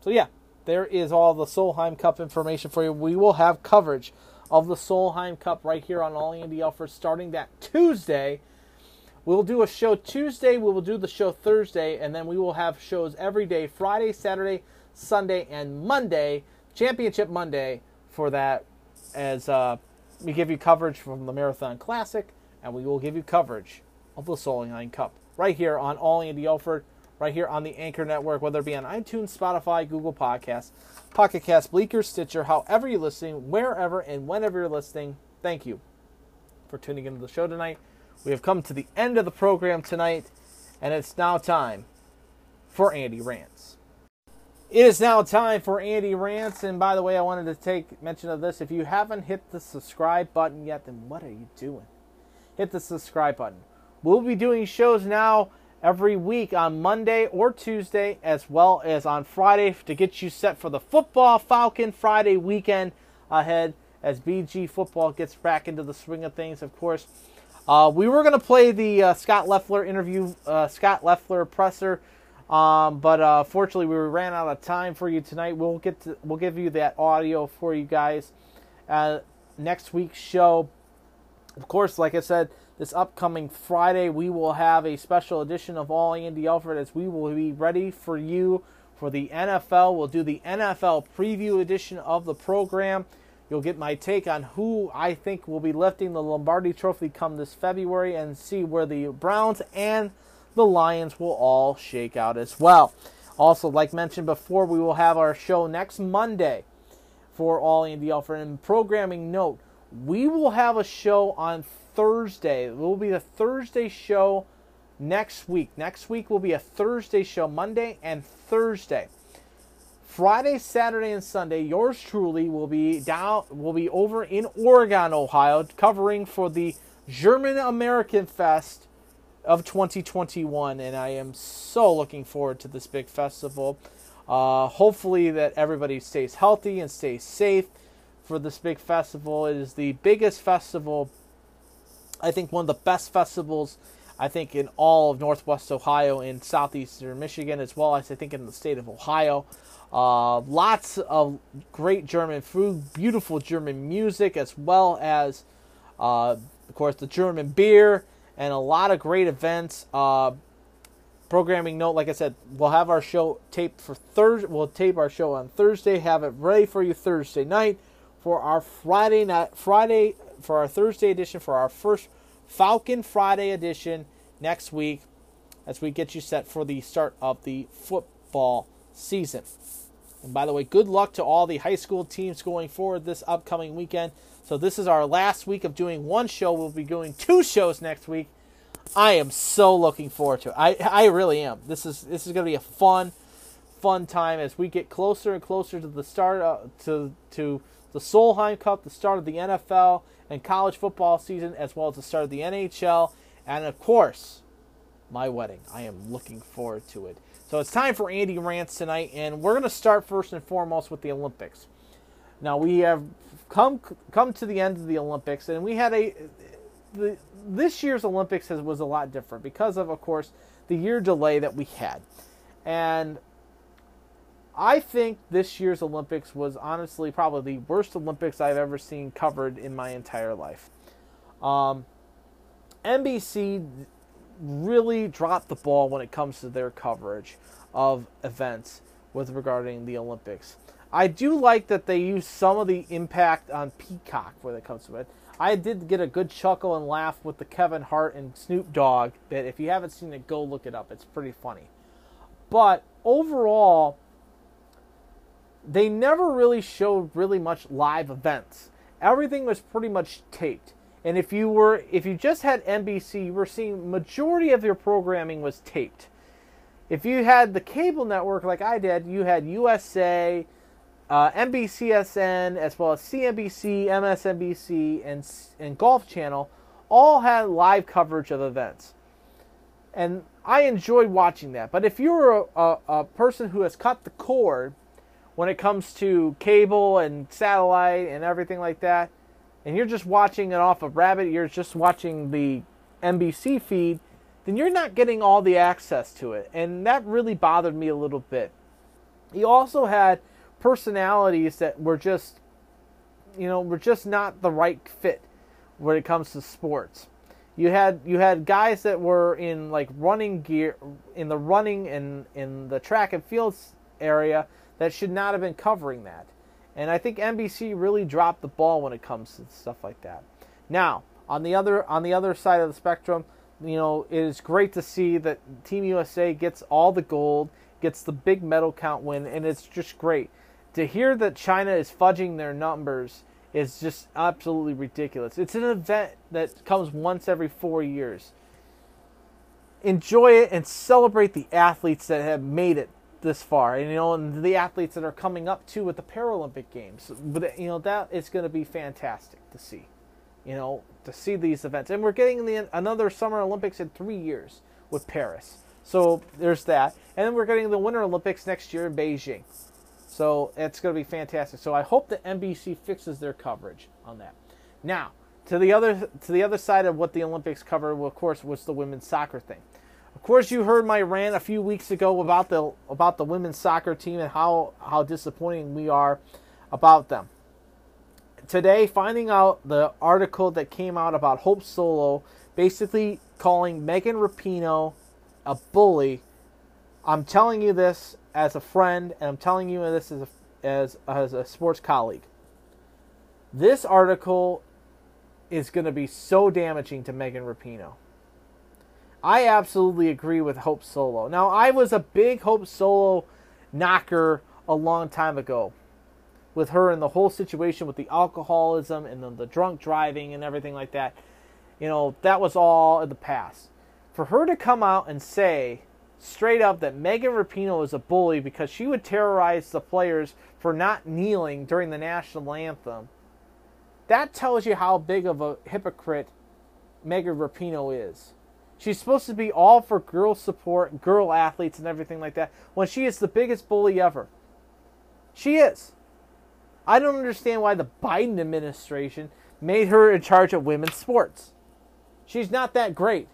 so yeah, there is all the Solheim Cup information for you. We will have coverage of the Solheim Cup right here on All Andy Alford starting that Tuesday. We'll do a show Tuesday, we will do the show Thursday, and then we will have shows every day Friday, Saturday, Sunday, and Monday, Championship Monday, for that as uh, we give you coverage from the Marathon Classic, and we will give you coverage of the Solheim Cup right here on All Andy Alford, right here on the Anchor Network, whether it be on iTunes, Spotify, Google Podcasts, Pocket Cast, Breaker, Stitcher, however you're listening, wherever and whenever you're listening. Thank you for tuning into the show tonight. We have come to the end of the program tonight, and it's now time for Andy Rants. It is now time for Andy Rants, and by the way, I wanted to take mention of this. If you haven't hit the subscribe button yet, then what are you doing? Hit the subscribe button. We'll be doing shows now every week on Monday or Tuesday, as well as on Friday to get you set for the football Falcon Friday weekend ahead as BG football gets back into the swing of things. Of course, uh, we were going to play the uh, Scot Loeffler interview, uh, Scot Loeffler presser. Um, but uh, fortunately, we ran out of time for you tonight. We'll get to, we'll give you that audio for you guys uh, next week's show. Of course, like I said, this upcoming Friday we will have a special edition of All Andy Alford as we will be ready for you for the NFL. We'll do the NFL preview edition of the program. You'll get my take on who I think will be lifting the Lombardi Trophy come this February and see where the Browns and the Lions will all shake out as well. Also, like mentioned before, we will have our show next Monday for All Andy Alford. And programming note, we will have a show on Thursday. It will be the Thursday show next week. Next week will be a Thursday show, Monday and Thursday. Friday, Saturday, and Sunday, yours truly will be down will be over in Oregon, Ohio, covering for the German American Fest of 2021, and I am so looking forward to this big festival. Uh, hopefully, that everybody stays healthy and stays safe for this big festival. It is the biggest festival, I think, one of the best festivals, I think, in all of Northwest Ohio and Southeastern Michigan, as well as I think in the state of Ohio. Uh, lots of great German food, beautiful German music, as well as, uh, of course, the German beer and a lot of great events. Uh, programming note, like I said, we'll have our show taped for Thursday. We'll tape our show on Thursday. Have it ready for you Thursday night for our Friday night. Friday for our Thursday edition for our first Falcon Friday edition next week, as we get you set for the start of the football season. And by the way, good luck to all the high school teams going forward this upcoming weekend. So this is our last week of doing one show. We'll be doing two shows next week. I am so looking forward to it. I I really am. This is this is going to be a fun fun time as we get closer and closer to the start of, to to the Solheim Cup, the start of the NFL and college football season as well as the start of the NHL and of course my wedding. I am looking forward to it. So it's time for Andy Rants tonight, and we're going to start first and foremost with the Olympics. Now we have come come to the end of the Olympics, and we had a the, this year's Olympics has, was a lot different because of, of course, the year delay that we had, and I think this year's Olympics was honestly probably the worst Olympics I've ever seen covered in my entire life. Um, NBC really dropped the ball when it comes to their coverage of events with regarding the Olympics. I do like that they use some of the impact on Peacock when it comes to it. I did get a good chuckle and laugh with the Kevin Hart and Snoop Dogg bit. If you haven't seen it, go look it up. It's pretty funny. But overall, they never really showed really much live events. Everything was pretty much taped. And if you were if you just had NBC, you were seeing majority of your programming was taped. If you had the cable network like I did, you had USA, uh, NBCSN, as well as CNBC, MSNBC, and and Golf Channel, all had live coverage of events, and I enjoyed watching that. But if you're a, a, a person who has cut the cord when it comes to cable and satellite and everything like that, and you're just watching it off of Rabbit, you're just watching the NBC feed, then you're not getting all the access to it, and that really bothered me a little bit. You also had personalities that were just you know were just not the right fit when it comes to sports. You had you had guys that were in like running gear in the running and in the track and fields area that should not have been covering that and i think nbc really dropped the ball when it comes to stuff like that now on the other on the other side of the spectrum you know it is great to see that team usa gets all the gold gets the big medal count win and it's just great to hear that China is fudging their numbers is just absolutely ridiculous. It's an event that comes once every four years. Enjoy it and celebrate the athletes that have made it this far, and you know, and the athletes that are coming up too with the Paralympic Games. But you know, that is going to be fantastic to see. You know, to see these events, and we're getting the another Summer Olympics in three years with Paris. So there's that, and then we're getting the Winter Olympics next year in Beijing. So it's going to be fantastic. So I hope that NBC fixes their coverage on that. Now, to the other to the other side of what the Olympics covered, well, of course, was the women's soccer thing. Of course, you heard my rant a few weeks ago about the about the women's soccer team and how how disappointing we are about them. Today, finding out the article that came out about Hope Solo, basically calling Megan Rapinoe a bully. I'm telling you this as a friend, and I'm telling you this as a, as, as a sports colleague. This article is going to be so damaging to Megan Rapinoe. I absolutely agree with Hope Solo. Now, I was a big Hope Solo knocker a long time ago with her and the whole situation with the alcoholism and the, the drunk driving and everything like that. You know, that was all in the past. For her to come out and say straight up that Megan Rapinoe is a bully because she would terrorize the players for not kneeling during the national anthem. That tells you how big of a hypocrite Megan Rapinoe is. She's supposed to be all for girl support, girl athletes, and everything like that, when she is the biggest bully ever. She is. I don't understand why the Biden administration made her in charge of women's sports. She's not that great.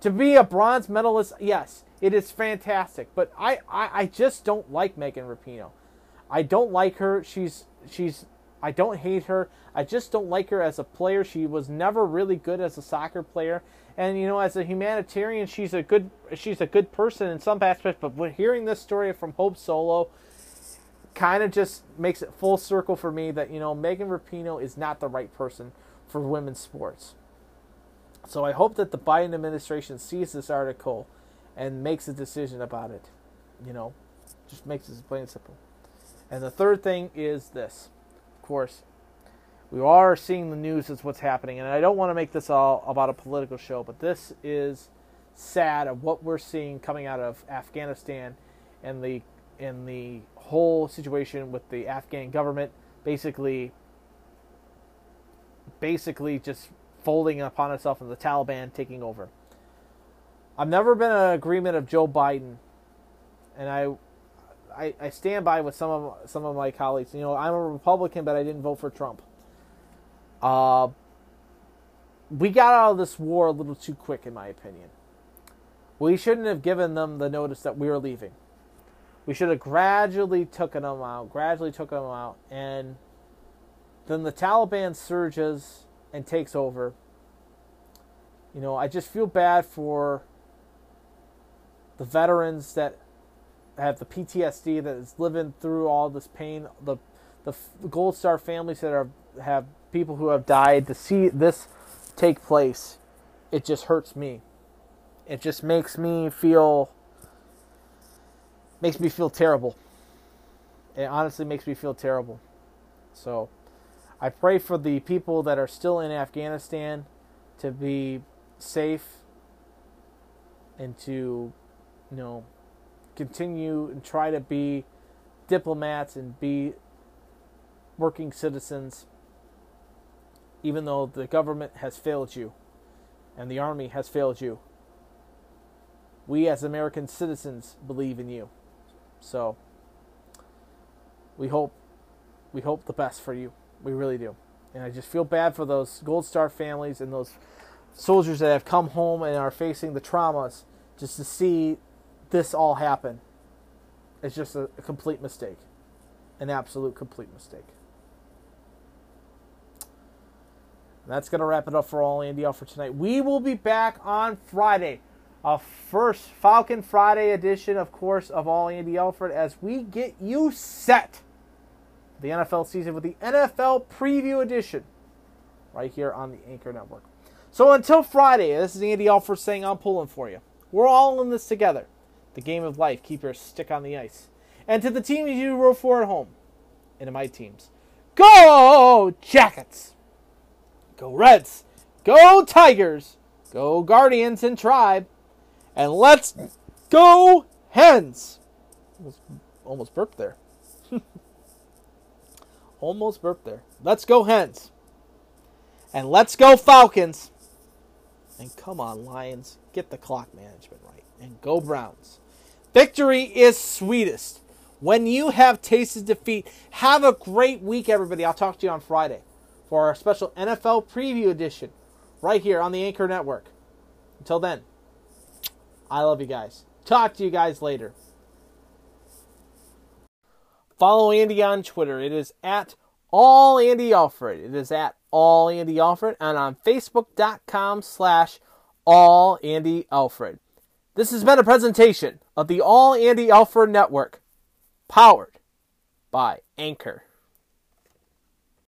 To be a bronze medalist, yes, it is fantastic, but I, I, I just don't like Megan Rapinoe. I don't like her. She's she's I don't hate her. I just don't like her as a player. She was never really good as a soccer player. And you know, as a humanitarian, she's a good she's a good person in some aspects. But hearing this story from Hope Solo kind of just makes it full circle for me that you know Megan Rapinoe is not the right person for women's sports. So I hope that the Biden administration sees this article and makes a decision about it. You know, just makes it plain and simple. And the third thing is this. Of course, we are seeing the news as what's happening, and I don't want to make this all about a political show, but this is sad of what we're seeing coming out of Afghanistan and the in the whole situation with the Afghan government basically basically just folding upon itself and the Taliban taking over. I've never been an agreement of Joe Biden, and I, I, I stand by with some of some of my colleagues. You know, I'm a Republican, but I didn't vote for Trump. Uh, we got out of this war a little too quick, in my opinion. We shouldn't have given them the notice that we were leaving. We should have gradually taken them out, gradually took them out, and then the Taliban surges and takes over You know, I just feel bad for the veterans that have the PTSD that is living through all this pain. The the Gold Star families that are have people who have died to see this take place. It just hurts me. It just makes me feel makes me feel terrible. It honestly makes me feel terrible. So, I pray for the people that are still in Afghanistan to be safe and to, you know, continue and try to be diplomats and be working citizens, even though the government has failed you and the army has failed you. We as American citizens believe in you. So we hope we hope the best for you. We really do. And I just feel bad for those Gold Star families and those soldiers that have come home and are facing the traumas just to see this all happen. It's just a, a complete mistake. An absolute complete mistake. That's going to wrap it up for all Andy for tonight. We will be back on Friday. A first Falcon Friday edition, of course, of All Andy Alfred as we get you set the NFL season with the NFL Preview Edition right here on the Anchor Network. So until Friday, this is Andy Alfred saying I'm pulling for you. We're all in this together. The game of life. Keep your stick on the ice. And to the teams you root for at home, and to my teams, go Jackets! Go Reds! Go Tigers! Go Guardians and Tribe! And let's go Hens! Almost, almost burped there. almost burped there. Let's go Hens! And let's go Falcons! And come on, Lions, get the clock management right. And go Browns. Victory is sweetest. When you have tasted defeat, have a great week, everybody. I'll talk to you on Friday for our special NFL preview edition right here on the Anchor Network. Until then, I love you guys. Talk to you guys later. Follow Andy on Twitter. It is at all Andy Alfred. It is at all Andy Alfred and on Facebook.com slash all Andy Alfred. This has been a presentation of the All Andy Alfred Network, powered by Anchor.